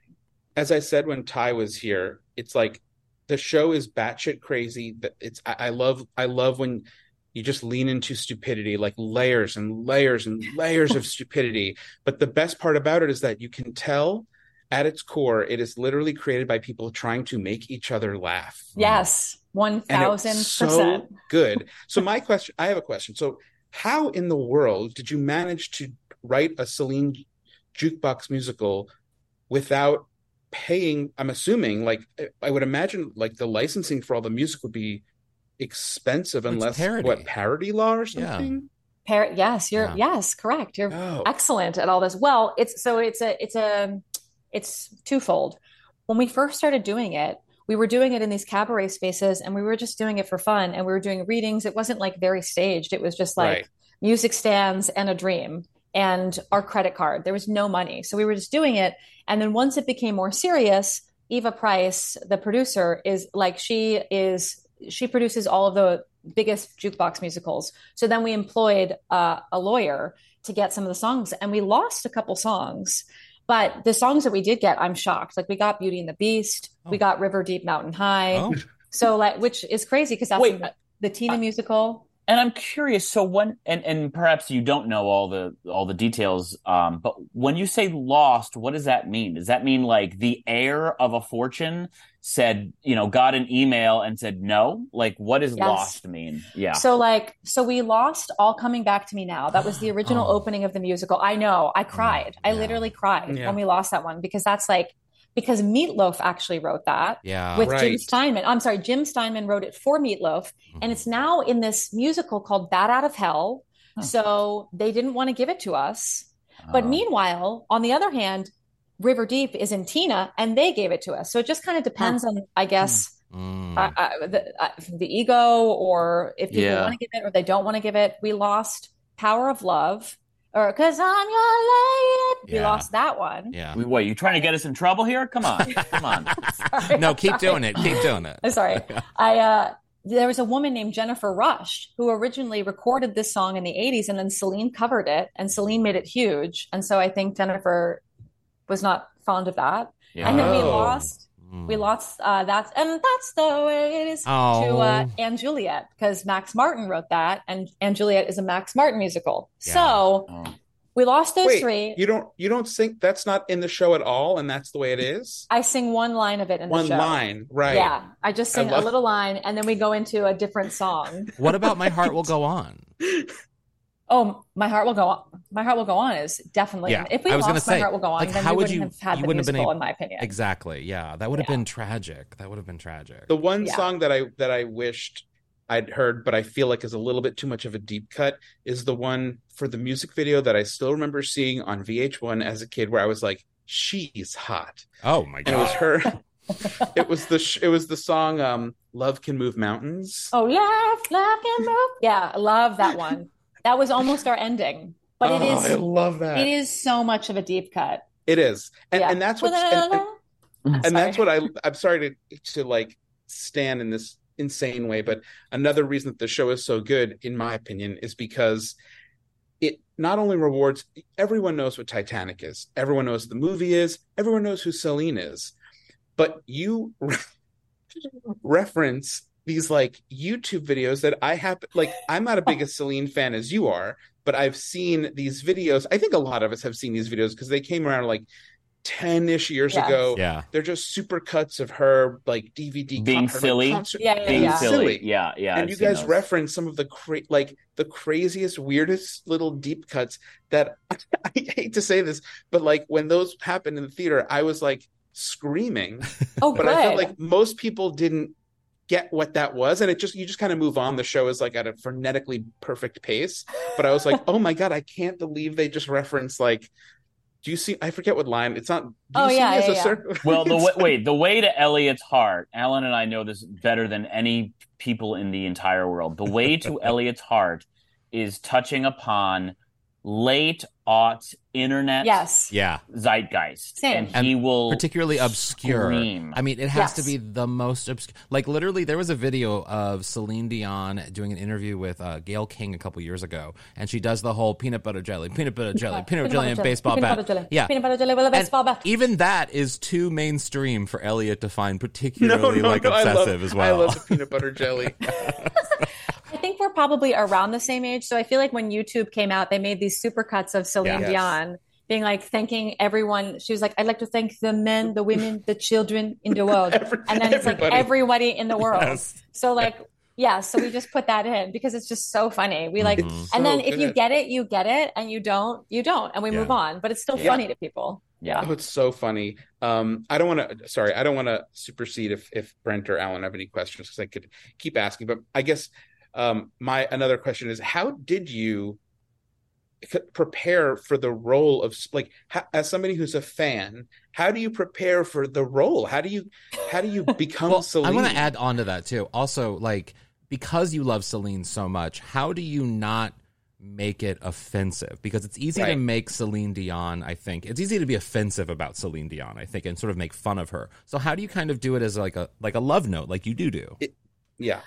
[SPEAKER 1] as I said when Tye was here, it's like the show is batshit crazy. That it's I, I love I love when you just lean into stupidity, like layers and layers and layers of stupidity. But the best part about it is that you can tell at its core, it is literally created by people trying to make each other laugh.
[SPEAKER 5] yes, thousand
[SPEAKER 1] it's so
[SPEAKER 5] percent.
[SPEAKER 1] good. So my question, I have a question. So how in the world did you manage to write a Celine jukebox musical without paying? I'm assuming, like I would imagine, like the licensing for all the music would be expensive unless
[SPEAKER 3] parody.
[SPEAKER 1] what parody law or
[SPEAKER 3] Yeah.
[SPEAKER 1] something.
[SPEAKER 5] Par- yes, you're
[SPEAKER 3] Yeah.
[SPEAKER 5] yes, correct. You're
[SPEAKER 1] Oh,
[SPEAKER 5] excellent at all this. Well, it's so it's a it's a it's twofold. When we first started doing it, we were doing it in these cabaret spaces and we were just doing it for fun and we were doing readings. It wasn't like very staged. It was just like
[SPEAKER 1] Right.
[SPEAKER 5] music stands and a dream and our credit card. There was no money. So we were just doing it. And then once it became more serious, Eva Price, the producer, is like she is she produces all of the biggest jukebox musicals. So then we employed uh, a lawyer to get some of the songs, and we lost a couple songs. But the songs that we did get, I'm shocked. Like we got Beauty and the Beast, oh. we
[SPEAKER 3] Oh.
[SPEAKER 5] got River Deep Mountain High.
[SPEAKER 3] Oh.
[SPEAKER 5] So like, which is crazy because that's
[SPEAKER 2] Wait,
[SPEAKER 5] the, the Tina musical.
[SPEAKER 2] And I'm curious. So when and and perhaps you don't know all the all the details. Um, but when you say lost, what does that mean? Does that mean like the heir of a fortune said, you know, got an email and said no? Like, what does
[SPEAKER 5] Yes.
[SPEAKER 2] lost mean? Yeah.
[SPEAKER 5] So like, so we lost All Coming Back to Me Now. That was the original
[SPEAKER 3] Oh.
[SPEAKER 5] opening of the musical. I know. I cried. I literally cried
[SPEAKER 1] Yeah.
[SPEAKER 5] when we lost that one because that's like because Meatloaf actually wrote that.
[SPEAKER 3] Yeah.
[SPEAKER 5] with Jim Steinman. I'm sorry, Jim Steinman wrote it for Meatloaf, and it's now in this musical called Bat Out of Hell.
[SPEAKER 2] Huh.
[SPEAKER 5] So they didn't want to give it to us. But
[SPEAKER 2] Oh.
[SPEAKER 5] meanwhile, on the other hand, River Deep is in Tina, and they gave it to us. So it just kind of depends on, I guess,
[SPEAKER 3] Mm.
[SPEAKER 5] uh, uh, the, uh, the ego, or if people
[SPEAKER 2] Yeah.
[SPEAKER 5] want to give it or they don't want to give it. We lost Power of Love, or Cause I'm Your Lady. We lost that one.
[SPEAKER 3] yeah.
[SPEAKER 2] We- Wait, you trying to get us in trouble here? Come on, come on.
[SPEAKER 5] Sorry.
[SPEAKER 3] No, keep doing it. Keep doing it.
[SPEAKER 5] I'm sorry. I uh there was a woman named Jennifer Rush who originally recorded this song in the 80s and then Celine covered it and Celine made it huge. And so I think Jennifer was not fond of that.
[SPEAKER 2] Yeah.
[SPEAKER 5] And then we
[SPEAKER 1] Oh.
[SPEAKER 5] lost
[SPEAKER 3] Mm.
[SPEAKER 5] we lost uh that's and that's the way it is to
[SPEAKER 3] Oh.
[SPEAKER 5] uh & Juliet because Max Martin wrote that and & Juliet is a Max Martin musical.
[SPEAKER 3] Yeah.
[SPEAKER 5] So
[SPEAKER 2] Oh.
[SPEAKER 5] we lost those
[SPEAKER 1] wait,
[SPEAKER 5] three.
[SPEAKER 1] you don't you don't think that's not in the show at all, and that's the way it is.
[SPEAKER 5] I sing one line of it in
[SPEAKER 1] One
[SPEAKER 5] the show.
[SPEAKER 1] line, right?
[SPEAKER 5] Yeah, I just
[SPEAKER 1] I
[SPEAKER 5] sing
[SPEAKER 1] love-
[SPEAKER 5] a little line and then we go into a different song.
[SPEAKER 3] What about My Heart Will Go On?
[SPEAKER 5] Oh, my heart will go on. My heart will go on is definitely.
[SPEAKER 3] Yeah,
[SPEAKER 5] If we
[SPEAKER 3] I was
[SPEAKER 5] lost
[SPEAKER 3] gonna
[SPEAKER 5] my heart will go on,
[SPEAKER 3] like,
[SPEAKER 5] then
[SPEAKER 3] how
[SPEAKER 5] we
[SPEAKER 3] would
[SPEAKER 5] wouldn't
[SPEAKER 3] you-
[SPEAKER 5] have had
[SPEAKER 3] you
[SPEAKER 5] the
[SPEAKER 3] wouldn't have been able-
[SPEAKER 5] in my opinion.
[SPEAKER 3] Exactly. Yeah. That would have
[SPEAKER 5] Yeah.
[SPEAKER 3] been tragic. That would have been tragic.
[SPEAKER 1] The one
[SPEAKER 5] Yeah.
[SPEAKER 1] song that I that I wished I'd heard, but I feel like is a little bit too much of a deep cut, is the one for the music video that I still remember seeing on VH1 as a kid, where I was like, "She's hot,"
[SPEAKER 3] oh my
[SPEAKER 1] and it was her. it was the sh- it was the song um Love Can Move Mountains.
[SPEAKER 5] Oh yeah, love can move. Yeah, I love that one. That was almost our ending, but it
[SPEAKER 1] Oh,
[SPEAKER 5] is
[SPEAKER 1] I love that.
[SPEAKER 5] it is so much of a deep cut.
[SPEAKER 1] It is. And,
[SPEAKER 5] yeah.
[SPEAKER 1] and that's what and, and- mm-hmm. and that's what I I'm sorry to to like stand in this insane way, but another reason that the show is so good, in my opinion, is because it not only rewards everyone knows what Titanic is, everyone knows what the movie is, everyone knows who Celine is, but you reference these like YouTube videos that I have like I'm not a big a Celine fan as you are, but I've seen these videos. I think a lot of us have seen these videos because they came around like 10-ish years
[SPEAKER 5] Yes.
[SPEAKER 1] ago.
[SPEAKER 3] Yeah.
[SPEAKER 1] They're just super cuts of her like DVD
[SPEAKER 2] Being
[SPEAKER 1] her, like,
[SPEAKER 2] silly?
[SPEAKER 1] concert-
[SPEAKER 5] Yeah, yeah,
[SPEAKER 2] Being
[SPEAKER 5] yeah.
[SPEAKER 2] silly. Yeah, yeah.
[SPEAKER 1] and
[SPEAKER 2] I've
[SPEAKER 1] you guys
[SPEAKER 2] those.
[SPEAKER 1] reference some of the cra- like the craziest weirdest little deep cuts that I hate to say this but like when those happened in the theater i was like screaming
[SPEAKER 5] Oh,
[SPEAKER 1] but
[SPEAKER 5] good.
[SPEAKER 1] i felt like most people didn't get what that was. And it just you just kind of move on. The show is like at a frenetically perfect pace. But i was like oh my god i can't believe they just reference like do you see i forget what line. It's not do you
[SPEAKER 5] Oh,
[SPEAKER 1] see
[SPEAKER 5] yeah,
[SPEAKER 1] me as
[SPEAKER 5] yeah,
[SPEAKER 1] a
[SPEAKER 5] yeah.
[SPEAKER 1] circle
[SPEAKER 2] Well, the way, wait, the way to Elliot's heart, Alan and I know this better than any people in the entire world. The way to Elliot's heart is touching upon late aughts internet
[SPEAKER 5] yes.
[SPEAKER 3] Yeah.
[SPEAKER 2] zeitgeist,
[SPEAKER 5] Same.
[SPEAKER 2] and he will
[SPEAKER 3] particularly obscure.
[SPEAKER 2] scream.
[SPEAKER 3] I mean, it has
[SPEAKER 5] Yes.
[SPEAKER 3] to be the most obscure. Like literally, there was a video of Celine Dion doing an interview with uh, Gayle King a couple years ago, and she does the whole peanut butter jelly, peanut butter jelly, peanut butter jelly, and baseball
[SPEAKER 5] Peanut
[SPEAKER 3] bat.
[SPEAKER 5] butter jelly.
[SPEAKER 3] Yeah,
[SPEAKER 5] Peanut butter jelly with a baseball bat.
[SPEAKER 3] even that is too mainstream for Elliot to find particularly
[SPEAKER 1] no, no,
[SPEAKER 3] like
[SPEAKER 1] no, I love-
[SPEAKER 3] obsessive as well.
[SPEAKER 1] i love the peanut butter jelly
[SPEAKER 5] I think we're probably around the same age. So I feel like when YouTube came out, they made these supercuts of Celine
[SPEAKER 1] Yes.
[SPEAKER 5] Dion being like thanking everyone. She was like, I'd like to thank the men, the women, the children in the world.
[SPEAKER 1] Every-
[SPEAKER 5] and then it's like
[SPEAKER 1] everybody.
[SPEAKER 5] everybody in the world.
[SPEAKER 3] Yes.
[SPEAKER 5] So like, yeah, so we just put that in because it's just so funny. We like,
[SPEAKER 3] Mhm.
[SPEAKER 5] and then
[SPEAKER 1] So
[SPEAKER 5] if you
[SPEAKER 1] good.
[SPEAKER 5] get it, you get it, and you don't, you don't, and we
[SPEAKER 3] Yeah.
[SPEAKER 5] move on. But it's still
[SPEAKER 1] Yeah.
[SPEAKER 5] funny to people.
[SPEAKER 2] yeah.
[SPEAKER 1] Oh, it's so funny. Um, I don't want to. Sorry, I don't want to supersede if if Brent or Alan have any questions because I could keep asking. But I guess um, my another question is: How did you prepare for the role of like how, as somebody who's a fan? How do you prepare for the role? How do you how do you become
[SPEAKER 3] well,
[SPEAKER 1] Celine?
[SPEAKER 3] I want to add on to that too. Also, like because you love Celine so much, how do you not make it offensive? Because it's easy to make Celine Dion. I think it's easy to be offensive about Celine Dion. I think and sort of make fun of her. So how do you kind of do it as like a like a love note, like you do do?
[SPEAKER 1] it, Yeah,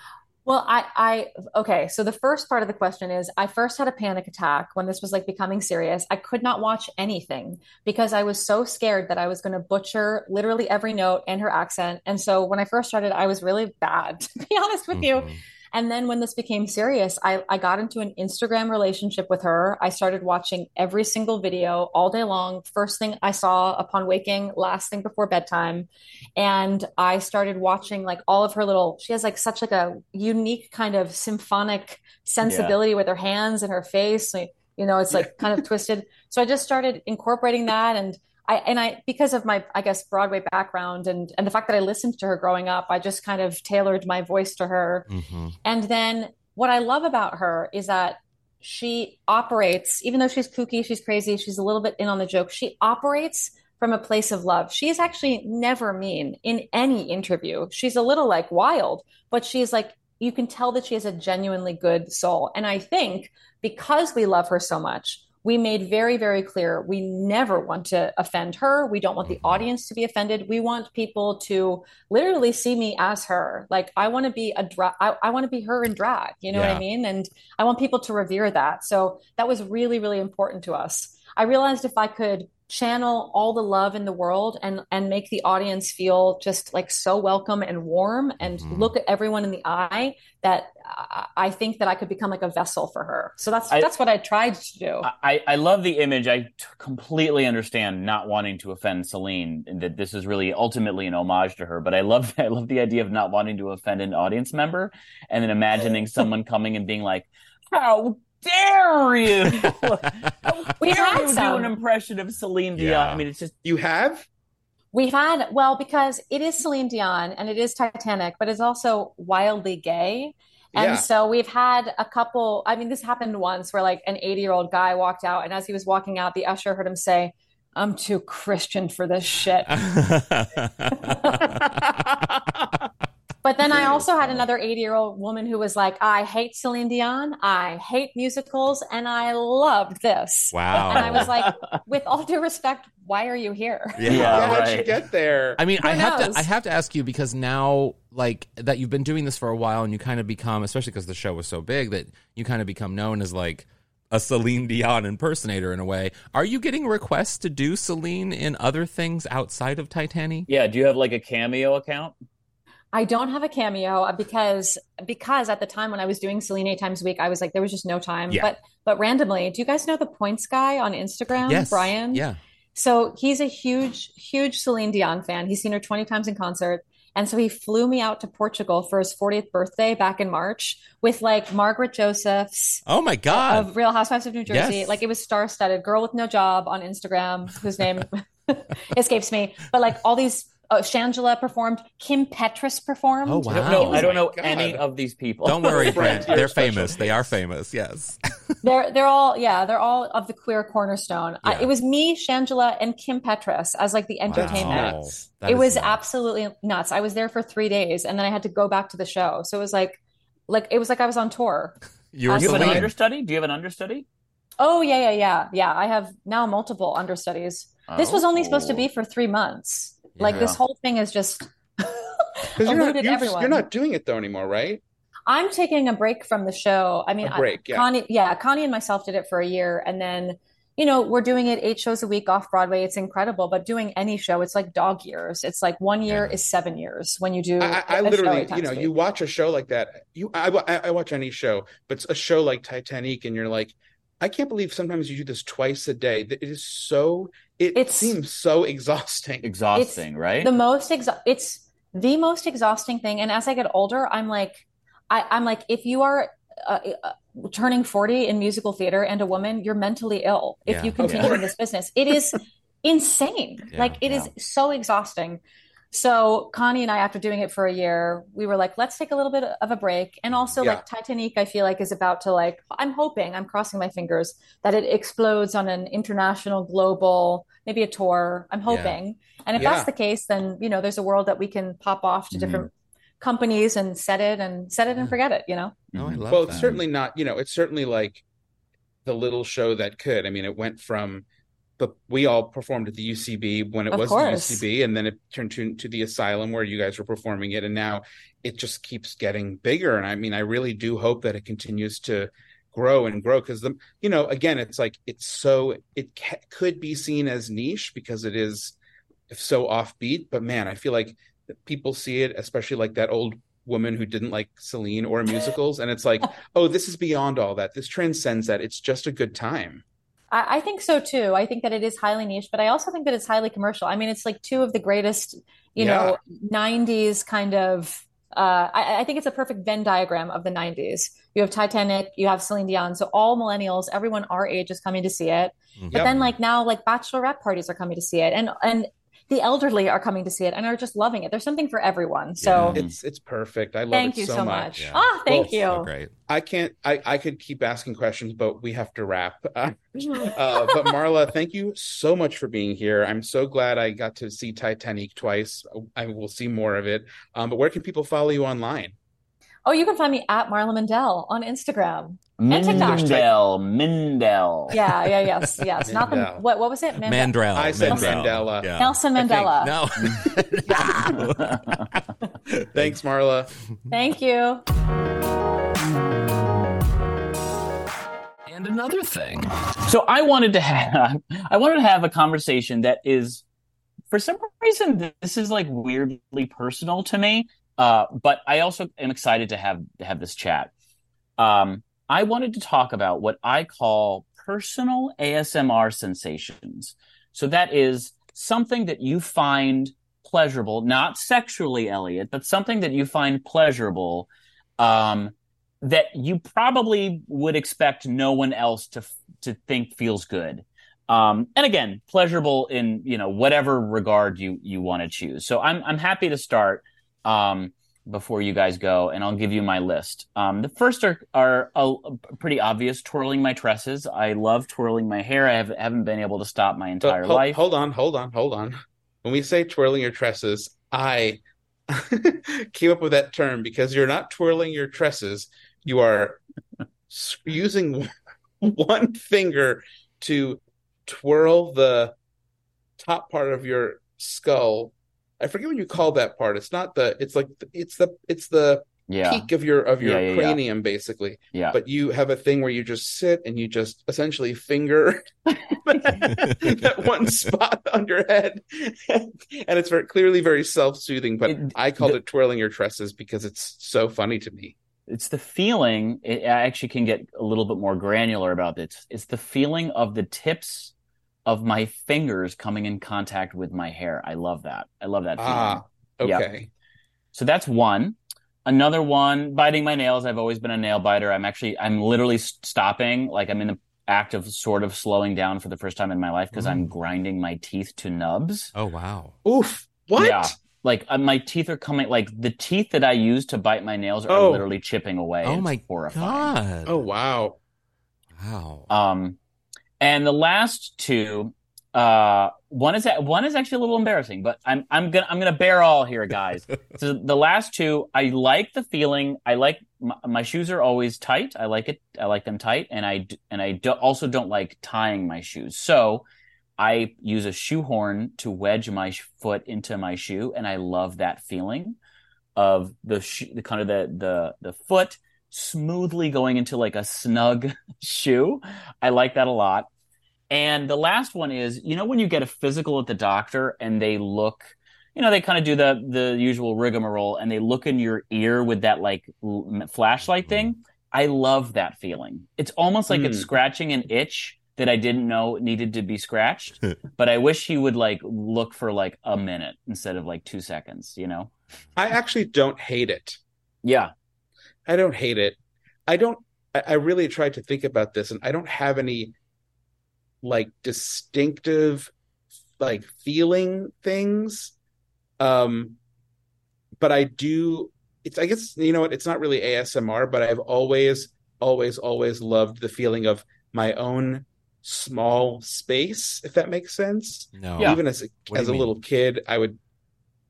[SPEAKER 5] Well, I, I, okay. So the first part of the question is I first had a panic attack when this was like becoming serious. I could not watch anything because I was so scared that I was going to butcher literally every note and her accent. And so when I first started, I was really bad, to be honest with you.
[SPEAKER 3] Mm-hmm.
[SPEAKER 5] And then when this became serious, I, I got into an Instagram relationship with her. I started watching every single video all day long. First thing I saw upon waking, last thing before bedtime. And I started watching like all of her little, she has like such like a unique kind of symphonic sensibility with her hands and her face. Like, you know, it's like kind of twisted. So I just started incorporating that and I and I because of my I guess Broadway background and and the fact that I listened to her growing up, I just kind of tailored my voice to her.
[SPEAKER 3] Mhm.
[SPEAKER 5] And then what I love about her is that she operates, even though she's kooky, she's crazy, she's a little bit in on the joke, she operates from a place of love. She is actually never mean in any interview. She's a little like wild, but she's like, you can tell that she has a genuinely good soul. And I think because we love her so much, we made very, very clear we never want to offend her. We don't want the
[SPEAKER 3] Mhm.
[SPEAKER 5] audience to be offended. We want people to literally see me as her. Like I want to be a dra- I, I want to be her in drag. You know what I mean? And I want people to revere that. So that was really, really important to us. I realized if I could channel all the love in the world and and make the audience feel just like so welcome and warm and
[SPEAKER 3] Mhm.
[SPEAKER 5] look at everyone in the eye that I, I think that I could become like a vessel for her. So that's
[SPEAKER 2] I-
[SPEAKER 5] that's what I tried to do.
[SPEAKER 2] I, I love the image. I t- completely understand not wanting to offend Celine, and that this is really ultimately an homage to her. But I love I love the idea of not wanting to offend an audience member, and then imagining someone coming and being like, "How dare you?
[SPEAKER 5] We
[SPEAKER 2] dare
[SPEAKER 5] had
[SPEAKER 2] you do an impression of Celine Dion?"
[SPEAKER 3] Yeah.
[SPEAKER 2] I mean, it's just
[SPEAKER 1] you have.
[SPEAKER 5] We've had, well, because it is Celine Dion and it is Titanic, but it's also wildly gay. And
[SPEAKER 1] Yeah.
[SPEAKER 5] so we've had a couple, I mean, this happened once where like an 80 year old guy walked out, and as he was walking out, the usher heard him say, I'm too Christian for this shit. But then I also had another 80 year old woman who was like, I hate Celine Dion, I hate musicals, and I loved this.
[SPEAKER 3] Wow.
[SPEAKER 5] And I was like, with all due respect, why are you here?
[SPEAKER 3] Yeah.
[SPEAKER 2] Yeah,
[SPEAKER 1] How'd you get there?
[SPEAKER 3] I mean,
[SPEAKER 5] Who
[SPEAKER 3] I have to I have to ask you because now like that you've been doing this for a while and you kind of become especially because the show was so big that you kind of become known as like a Celine Dion impersonator in a way. Are you getting requests to do Celine in other things outside of Titanique?
[SPEAKER 2] Yeah, do you have like a cameo account?
[SPEAKER 5] I don't have a cameo uh, because because at the time when I was doing Celine eight times a week, I was like, there was just no time.
[SPEAKER 3] Yeah.
[SPEAKER 5] But but randomly, do you guys know the points guy on Instagram,
[SPEAKER 3] yes.
[SPEAKER 5] Brian?
[SPEAKER 3] Yeah.
[SPEAKER 5] So he's a huge, huge Celine Dion fan. He's seen her 20 times in concert. And so he flew me out to Portugal for his 40th birthday back in March with like Margaret Josephs
[SPEAKER 3] Oh my god.
[SPEAKER 5] of Real Housewives of New Jersey.
[SPEAKER 3] Yes.
[SPEAKER 5] Like it was star studded. Girl with no job on Instagram, whose name escapes me. But like all these, uh, Shangela performed, Kim Petras performed.
[SPEAKER 3] Oh, wow.
[SPEAKER 2] I don't know, I don't know
[SPEAKER 1] God.
[SPEAKER 2] any of these people.
[SPEAKER 3] Don't worry,
[SPEAKER 1] Friends,
[SPEAKER 3] Brent. They're famous. They are famous. Yes.
[SPEAKER 5] They're they're all yeah, they're all of the queer cornerstone. I,
[SPEAKER 3] Yeah.
[SPEAKER 5] it was me, Shangela, and Kim Petras as like the entertainment.
[SPEAKER 3] Wow.
[SPEAKER 1] nuts.
[SPEAKER 3] That
[SPEAKER 5] it
[SPEAKER 3] is
[SPEAKER 5] was
[SPEAKER 3] nuts.
[SPEAKER 5] absolutely nuts. I was there for three days, and then I had to go back to the show. So it was like, like it was like I was on tour.
[SPEAKER 3] You were
[SPEAKER 2] Do you have an understudy? Do you have an understudy?
[SPEAKER 5] Oh yeah, yeah, yeah, yeah. I have now multiple understudies. This was only supposed to
[SPEAKER 2] Oh.
[SPEAKER 5] be for three months. Like this whole thing is just
[SPEAKER 1] you're not, you're, not doing it though anymore, right?
[SPEAKER 5] I'm taking a break from the show. I mean,
[SPEAKER 1] A break,
[SPEAKER 5] I,
[SPEAKER 1] yeah.
[SPEAKER 5] Connie, yeah, Connie and myself did it for a year, and then you know we're doing it eight shows a week off Broadway. It's incredible, but doing any show, it's like dog years. It's like one year
[SPEAKER 3] Yeah.
[SPEAKER 5] is seven years when you do.
[SPEAKER 1] I, I literally, you know, you watch a show like that. You, I, I I watch any show, but it's a show like Titanique, and you're like, I can't believe sometimes you do this twice a day. It is so. It
[SPEAKER 5] It's-
[SPEAKER 1] seems so exhausting.
[SPEAKER 2] Exhausting, right?
[SPEAKER 5] the most exa- it's the most exhausting thing and as i get older i'm like I, i'm like if you are uh, uh, turning 40 in musical theater and a woman you're mentally ill if
[SPEAKER 3] Yeah.
[SPEAKER 5] you
[SPEAKER 1] Of
[SPEAKER 5] continue
[SPEAKER 1] course.
[SPEAKER 5] in this business it is insane
[SPEAKER 3] Yeah,
[SPEAKER 5] like it is so exhausting so connie and i after doing it for a year we were like let's take a little bit of a break and also
[SPEAKER 1] Yeah.
[SPEAKER 5] like titanique i feel like is about to like i'm hoping i'm crossing my fingers that it explodes on an international global maybe a tour i'm hoping and if
[SPEAKER 1] Yeah.
[SPEAKER 5] that's the case, then you know there's a world that we can pop off to different mm-hmm. companies and set it and set it and forget it. You know,
[SPEAKER 3] No, I mm-hmm. love
[SPEAKER 1] Well,
[SPEAKER 3] that.
[SPEAKER 1] it's certainly not. You know, it's certainly like the little show that could. I mean, it went from. But we all performed at the UCB when it
[SPEAKER 5] Of
[SPEAKER 1] was
[SPEAKER 5] course.
[SPEAKER 1] the UCB, and then it turned to, to the Asylum where you guys were performing it, and now it just keeps getting bigger. And I mean, I really do hope that it continues to grow and grow because the you know again, it's like it's so it ca- could be seen as niche because it is so offbeat, but man, I feel like people see it, especially like that old woman who didn't like Celine or musicals, and it's like, oh, this is beyond all that. This transcends that. It's just a good time.
[SPEAKER 5] I, I think so too. I think that it is highly niche, but I also think that it's highly commercial. I mean, it's like two of the greatest, you know, '90s kind of. Uh, I, I think it's a perfect Venn diagram of the '90s. You have Titanic, you have Celine Dion, so all millennials, everyone our age is coming to see it. But
[SPEAKER 1] Yep.
[SPEAKER 5] then, like now, like bachelorette parties are coming to see it, and and the elderly are coming to see it and are just loving it. There's something for everyone. So
[SPEAKER 3] Yeah.
[SPEAKER 1] It's it's perfect. I love it.
[SPEAKER 5] thank
[SPEAKER 1] it
[SPEAKER 5] you
[SPEAKER 1] so,
[SPEAKER 5] so
[SPEAKER 1] much.
[SPEAKER 5] much.
[SPEAKER 3] Yeah.
[SPEAKER 5] Ah, thank
[SPEAKER 1] Well,
[SPEAKER 5] you.
[SPEAKER 3] So great.
[SPEAKER 1] I can't. I I could keep asking questions, but we have to wrap. Uh, uh, but Marla, thank you so much for being here. I'm so glad I got to see Titanique twice. I will see more of it. Um, but where can people follow you online?
[SPEAKER 5] Oh, you can find me at Marla Mandel on Instagram. And TikTok.
[SPEAKER 2] Mindelle, Mindelle.
[SPEAKER 5] Yeah, yeah, yes, yes. Not the what? What was it? Mande-
[SPEAKER 3] Mandrell.
[SPEAKER 1] I said
[SPEAKER 3] Mandrell.
[SPEAKER 1] Mandela.
[SPEAKER 3] Yeah.
[SPEAKER 5] Nelson
[SPEAKER 1] I think-
[SPEAKER 5] Mandela.
[SPEAKER 3] No.
[SPEAKER 1] Thanks, Marla.
[SPEAKER 5] Thank you.
[SPEAKER 4] And another thing.
[SPEAKER 2] So I wanted to have I wanted to have a conversation that is for some reason this is like weirdly personal to me. Uh, but I also am excited to have to have this chat. Um, I wanted to talk about what I call personal ASMR sensations. So that is something that you find pleasurable, not sexually, Elliot, but something that you find pleasurable, um, that you probably would expect no one else to to think feels good. Um, and again, pleasurable in you know whatever regard you you want to choose. So I'm I'm happy to start um, before you guys go, and I'll give you my list. Um, the first are are uh, pretty obvious: twirling my tresses. I love twirling my hair. I have, haven't been able to stop my entire
[SPEAKER 1] hold,
[SPEAKER 2] life.
[SPEAKER 1] hold on, hold on, hold on. When we say twirling your tresses, I came up with that term because you're not twirling your tresses. You are using one finger to twirl the top part of your skull. I forget what you call that part. It's not the. It's like it's the. It's the
[SPEAKER 2] Yeah.
[SPEAKER 1] peak of your of your
[SPEAKER 2] Yeah, yeah,
[SPEAKER 1] cranium, basically.
[SPEAKER 2] Yeah.
[SPEAKER 1] But you have a thing where you just sit and you just essentially finger that one spot on your head, and it's very clearly very self soothing. But
[SPEAKER 2] It-
[SPEAKER 1] I called
[SPEAKER 2] the-
[SPEAKER 1] it twirling your tresses because it's so funny to me.
[SPEAKER 2] it's the feeling it I actually can get a little bit more granular about this it's the feeling of the tips of my fingers coming in contact with my hair i love that i love that feeling
[SPEAKER 1] Ah,
[SPEAKER 2] Yeah.
[SPEAKER 1] okay.
[SPEAKER 2] so that's one another one biting my nails i've always been a nail biter i'm actually i'm literally stopping like i'm in the act of sort of slowing down for the first time in my life because i'm
[SPEAKER 3] Mm.
[SPEAKER 2] grinding my teeth to nubs
[SPEAKER 3] Oh wow.
[SPEAKER 1] Oof. What?
[SPEAKER 2] Yeah. like uh, my teeth are coming like the teeth that i use to bite my nails are
[SPEAKER 1] Oh.
[SPEAKER 2] literally chipping away
[SPEAKER 3] Oh
[SPEAKER 2] It's
[SPEAKER 3] my
[SPEAKER 2] horrifying
[SPEAKER 3] god.
[SPEAKER 1] Oh wow.
[SPEAKER 3] wow.
[SPEAKER 2] Um, and the last two, uh, one is that one is actually a little embarrassing, but I'm I'm gonna I'm gonna bear all here, guys. so the last two, I like the feeling. I like my, my shoes are always tight. I like it. I like them tight, and I and I do, also don't like tying my shoes. So I use a shoehorn to wedge my foot into my shoe, and I love that feeling of the sh- the kind of the the the foot smoothly going into like a snug shoe. I like that a lot. And the last one is, you know, when you get a physical at the doctor and they look, you know, they kind of do the the usual rigmarole and they look in your ear with that like l- flashlight thing. I love that feeling. It's almost like it's
[SPEAKER 1] Mm.
[SPEAKER 2] scratching an itch that I didn't know needed to be scratched. but I wish he would like look for like a minute instead of like two seconds, you know?
[SPEAKER 1] I actually don't hate it.
[SPEAKER 2] Yeah.
[SPEAKER 1] I don't hate it. I don't. I, I really tried to think about this, and I don't have any like distinctive like feeling things. Um, but I do. It's. I guess you know what. It's not really ASMR, but I've always, always, always loved the feeling of my own small space. If that makes sense.
[SPEAKER 3] no.
[SPEAKER 2] Yeah.
[SPEAKER 1] Even as a,
[SPEAKER 3] What
[SPEAKER 1] as a
[SPEAKER 3] mean?
[SPEAKER 1] little kid, I would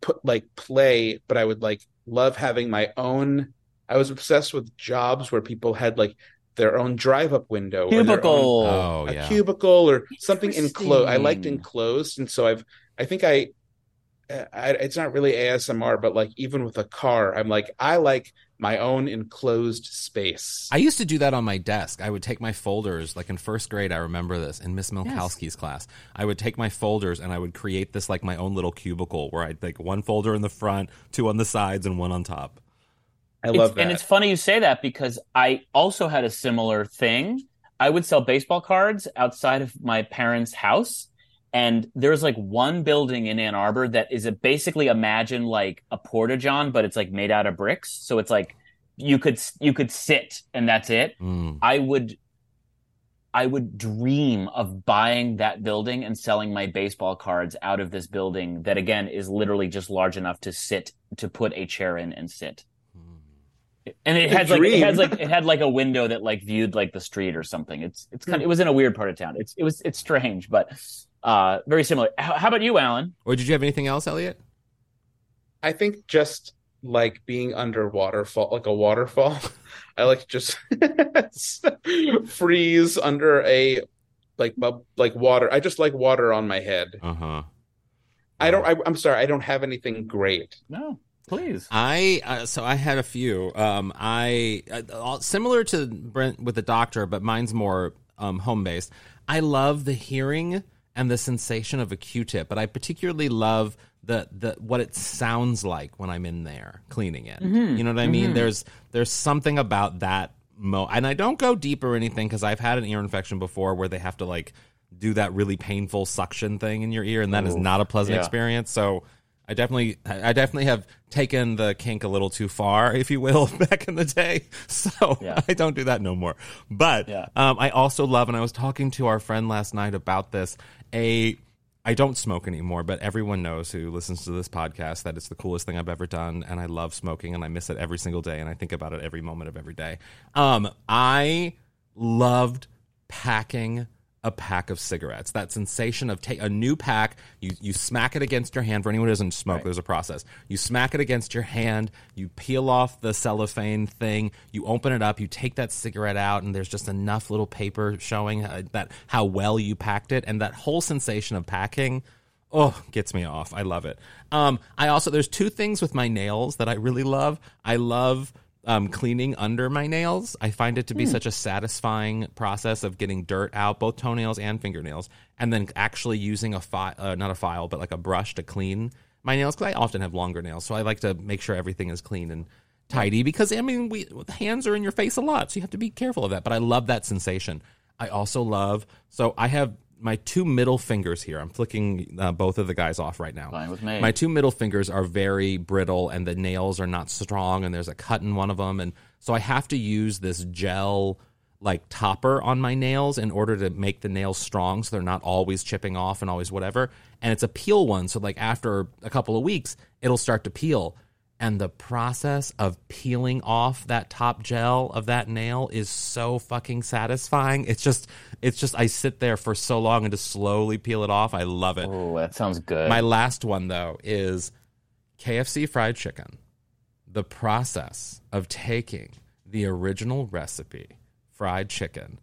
[SPEAKER 1] put like play, but I would like love having my own. I was obsessed with jobs where people had like their own drive-up window, or own-
[SPEAKER 2] Cubicle.
[SPEAKER 3] Oh uh,
[SPEAKER 1] a
[SPEAKER 3] yeah.
[SPEAKER 1] cubicle, or something enclosed. I liked enclosed, and so I've. I think I, uh, I. It's not really ASMR, but like even with a car, I'm like I like my own enclosed space.
[SPEAKER 3] I used to do that on my desk. I would take my folders, like in first grade, I remember this in Miss Milkowski's class. I would take my folders and I would create this like my own little cubicle where I'd like one folder in the front, two on the sides, and one on top.
[SPEAKER 1] I
[SPEAKER 2] It's-
[SPEAKER 1] that.
[SPEAKER 2] And it's funny you say that because I also had a similar thing. I would sell baseball cards outside of my parents' house. And there's like one building in Ann Arbor that is a, basically imagine like a porta john, but it's like made out of bricks. So it's like you could you could sit and that's it.
[SPEAKER 3] Mm.
[SPEAKER 2] I would I would dream of buying that building and selling my baseball cards out of this building that again is literally just large enough to sit to put a chair in and sit. And it
[SPEAKER 1] A
[SPEAKER 2] has like it
[SPEAKER 1] dream.
[SPEAKER 2] has like it had like a window that like viewed like the street or something. It's it's kind of, it was in a weird part of town. It's it was it's strange, but uh very similar. How, how about you, Alan?
[SPEAKER 3] Or did you have anything else, Elliot?
[SPEAKER 1] I think just like being under waterfall, like a waterfall. I like to just freeze under a like bub, like water. I just like water on my head.
[SPEAKER 3] Uh huh.
[SPEAKER 1] I don't. I, I'm sorry. I don't have anything great.
[SPEAKER 2] No, please.
[SPEAKER 3] I uh, so I had a few. Um, I uh, similar to Brent with the doctor, but mine's more um, home based. I love the hearing and the sensation of a Q-tip, but I particularly love the the what it sounds like when I'm in there cleaning it. You know what I mean? There's there's something about that mo, and I don't go deep or anything because I've had an ear infection before where they have to like do that really painful suction thing in your ear, and that is not a pleasant
[SPEAKER 2] Yeah.
[SPEAKER 3] experience. So I definitely, I definitely have taken the kink a little too far, if you will, back in the day. So
[SPEAKER 2] Yeah.
[SPEAKER 3] I don't do that no more. But
[SPEAKER 2] Yeah.
[SPEAKER 3] um, I also love, and I was talking to our friend last night about this. A, I don't smoke anymore, but everyone knows who listens to this podcast that it's the coolest thing I've ever done, and I love smoking, and I miss it every single day, and I think about it every moment of every day. Um, I loved packing a pack of cigarettes. That sensation of take a new pack, you you smack it against your hand. For anyone who doesn't smoke, there's a process. You smack it against your hand, you peel off the cellophane thing, you open it up, you take that cigarette out, and there's just enough little paper showing uh, that how well you packed it, and that whole sensation of packing. Oh, gets me off. I love it. Um, I also there's two things with my nails that I really love. I love um, cleaning under my nails. I find it to be such a satisfying process of getting dirt out, both toenails and fingernails, and then actually using a file, uh, not a file, but like a brush to clean my nails because I often have longer nails, so I like to make sure everything is clean and tidy because I mean, we hands are in your face a lot, so you have to be careful of that. But I love that sensation. I also love so I have my two middle fingers here. I'm flicking uh, both of the guys off right now.
[SPEAKER 2] Fine with me.
[SPEAKER 3] My two middle fingers are very brittle and the nails are not strong and there's a cut in one of them and so I have to use this gel like topper on my nails in order to make the nails strong so they're not always chipping off and always whatever. And it's a peel one so like after a couple of weeks it'll start to peel and the process of peeling off that top gel of that nail is so fucking satisfying. It's just it's just I sit there for so long and just slowly peel it off. I love it.
[SPEAKER 2] Oh, that sounds good.
[SPEAKER 3] My last one though is KFC fried chicken. The process of taking the original recipe fried chicken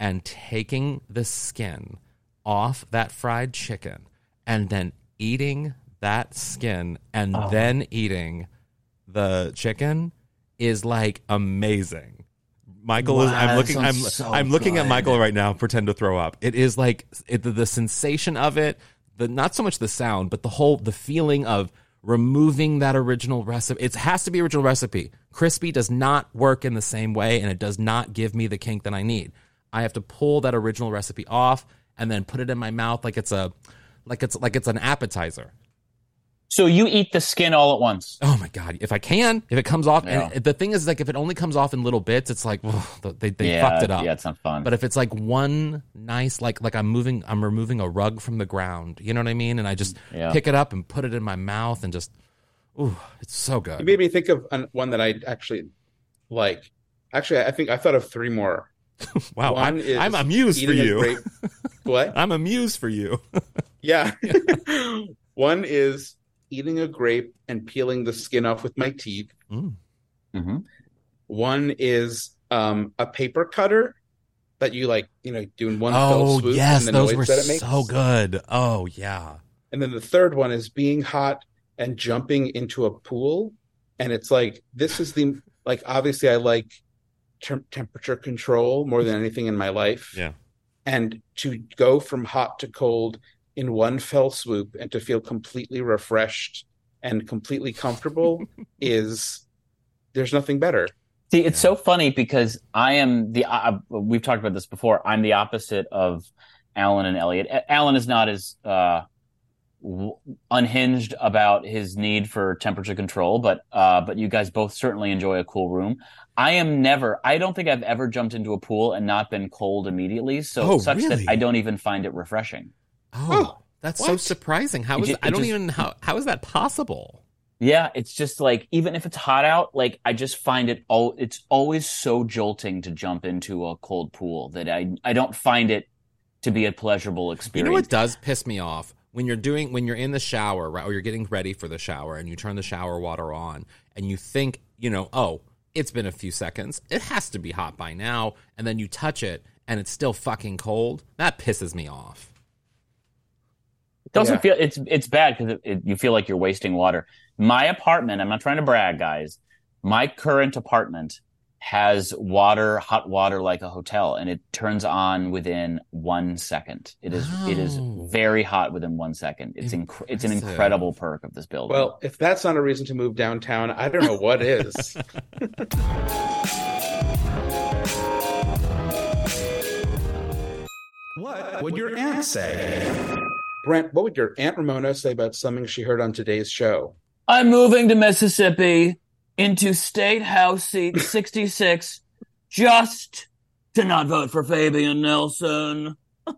[SPEAKER 3] and taking the skin off that fried chicken and then eating that skin and
[SPEAKER 2] Oh.
[SPEAKER 3] then eating the chicken is like amazing. Michael is I'm looking I'm
[SPEAKER 2] so
[SPEAKER 3] I'm looking at. Michael right now pretend to throw up. It is like it, the, the sensation of it, the not so much the sound, but the whole the feeling of removing that original recipe. It has to be original recipe. Crispy does not work in the same way and it does not give me the kink that I need. I have to pull that original recipe off and then put it in my mouth like it's a like it's like it's an appetizer.
[SPEAKER 2] So you eat the skin all at once.
[SPEAKER 3] Oh my god! If I can, if it comes off,
[SPEAKER 2] Yeah.
[SPEAKER 3] and the thing is, like, if it only comes off in little bits, it's like ugh, they they
[SPEAKER 2] yeah,
[SPEAKER 3] fucked it up.
[SPEAKER 2] Yeah, it's not fun.
[SPEAKER 3] But if it's like one nice, like like I'm moving, I'm removing a rug from the ground. You know what I mean? And I just
[SPEAKER 2] Yeah.
[SPEAKER 3] pick it up and put it in my mouth and just, ooh, it's so good.
[SPEAKER 1] It made me think of an, one that I actually like. Actually, I think I thought of three more.
[SPEAKER 3] Wow,
[SPEAKER 1] One
[SPEAKER 3] I'm,
[SPEAKER 1] is
[SPEAKER 3] I'm amused for you.
[SPEAKER 1] grape- What?
[SPEAKER 3] I'm amused for you.
[SPEAKER 1] Yeah. One is eating a grape and peeling the skin off with my teeth.
[SPEAKER 3] Mm.
[SPEAKER 2] hmm
[SPEAKER 1] One is um, a paper cutter that you like, you know, doing in one
[SPEAKER 3] Oh
[SPEAKER 1] swoop.
[SPEAKER 3] yes,
[SPEAKER 1] and the
[SPEAKER 3] those were
[SPEAKER 1] that it makes.
[SPEAKER 3] so good. Oh yeah.
[SPEAKER 1] And then the third one is being hot and jumping into a pool. And it's like, this is the, like, obviously I like tem- temperature control more than anything in my life.
[SPEAKER 3] Yeah.
[SPEAKER 1] And to go from hot to cold in one fell swoop and to feel completely refreshed and completely comfortable is, there's nothing better.
[SPEAKER 2] See, it's
[SPEAKER 3] Yeah.
[SPEAKER 2] so funny because I am the. Uh, we've talked about this before. I'm the opposite of Alan and Elliot. Alan is not as uh, unhinged about his need for temperature control, but uh, but you guys both certainly enjoy a cool room. I am never. I don't think I've ever jumped into a pool and not been cold immediately. So
[SPEAKER 3] Oh,
[SPEAKER 2] such
[SPEAKER 3] really?
[SPEAKER 2] that I don't even find it refreshing.
[SPEAKER 3] Oh, that's so surprising. How
[SPEAKER 2] It
[SPEAKER 3] is
[SPEAKER 2] ju-
[SPEAKER 3] I don't
[SPEAKER 2] just-
[SPEAKER 3] even how how is that possible?
[SPEAKER 2] Yeah, it's just like even if it's hot out, like I just find it all it's always so jolting to jump into a cold pool that I I don't find it to be a pleasurable experience.
[SPEAKER 3] You know what does piss me off when you're doing when you're in the shower, right, or you're getting ready for the shower, and you turn the shower water on, and you think, you know, oh, it's been a few seconds, it has to be hot by now, and then you touch it, and it's still fucking cold. That pisses me off.
[SPEAKER 2] It doesn't
[SPEAKER 1] Yeah.
[SPEAKER 2] feel it's it's bad because it, it, you feel like you're wasting water. My apartment, I'm not trying to brag, guys. My current apartment has water, hot water like a hotel, and it turns on within one second. It is it is
[SPEAKER 3] oh.
[SPEAKER 2] very hot within one second. It's inc- it's an incredible perk of this building.
[SPEAKER 1] Well, if that's not a reason to move downtown, I don't know what is.
[SPEAKER 6] What would your aunt say?
[SPEAKER 1] Brent, what would your Aunt Ramona say about something she heard on today's show?
[SPEAKER 2] I'm moving to Mississippi into State House seat 66 just to not vote for Fabian Nelson.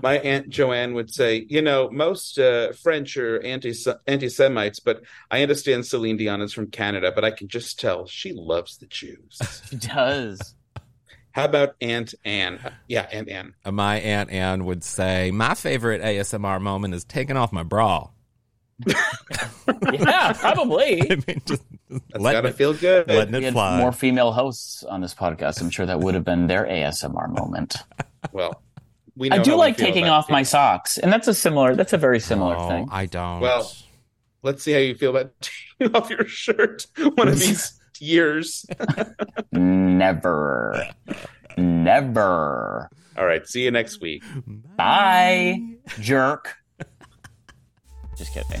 [SPEAKER 1] My Aunt Joanne would say, you know, most uh, French are anti anti Semites, but I understand Celine Dion is from Canada, but I can just tell she loves the Jews.
[SPEAKER 2] She does.
[SPEAKER 1] How about Aunt Anne? Yeah, Aunt Anne.
[SPEAKER 3] Uh, My Aunt Anne would say, My favorite ASMR moment is taking off my bra.
[SPEAKER 2] yeah, probably.
[SPEAKER 3] I mean, just
[SPEAKER 1] That's
[SPEAKER 3] letting
[SPEAKER 1] gotta
[SPEAKER 3] it,
[SPEAKER 1] feel good.
[SPEAKER 3] letting it fly.
[SPEAKER 2] more female hosts on this podcast. I'm sure that would have been their ASMR moment.
[SPEAKER 1] Well, we. Know
[SPEAKER 2] I do like taking
[SPEAKER 1] about
[SPEAKER 2] off my socks, and that's a similar. That's a very similar
[SPEAKER 3] Oh,
[SPEAKER 2] thing.
[SPEAKER 3] I don't.
[SPEAKER 1] Well, Let's see how you feel about taking off your shirt one of these years.
[SPEAKER 2] Never, never.
[SPEAKER 1] All right. See you next week.
[SPEAKER 2] Bye, jerk. Just kidding.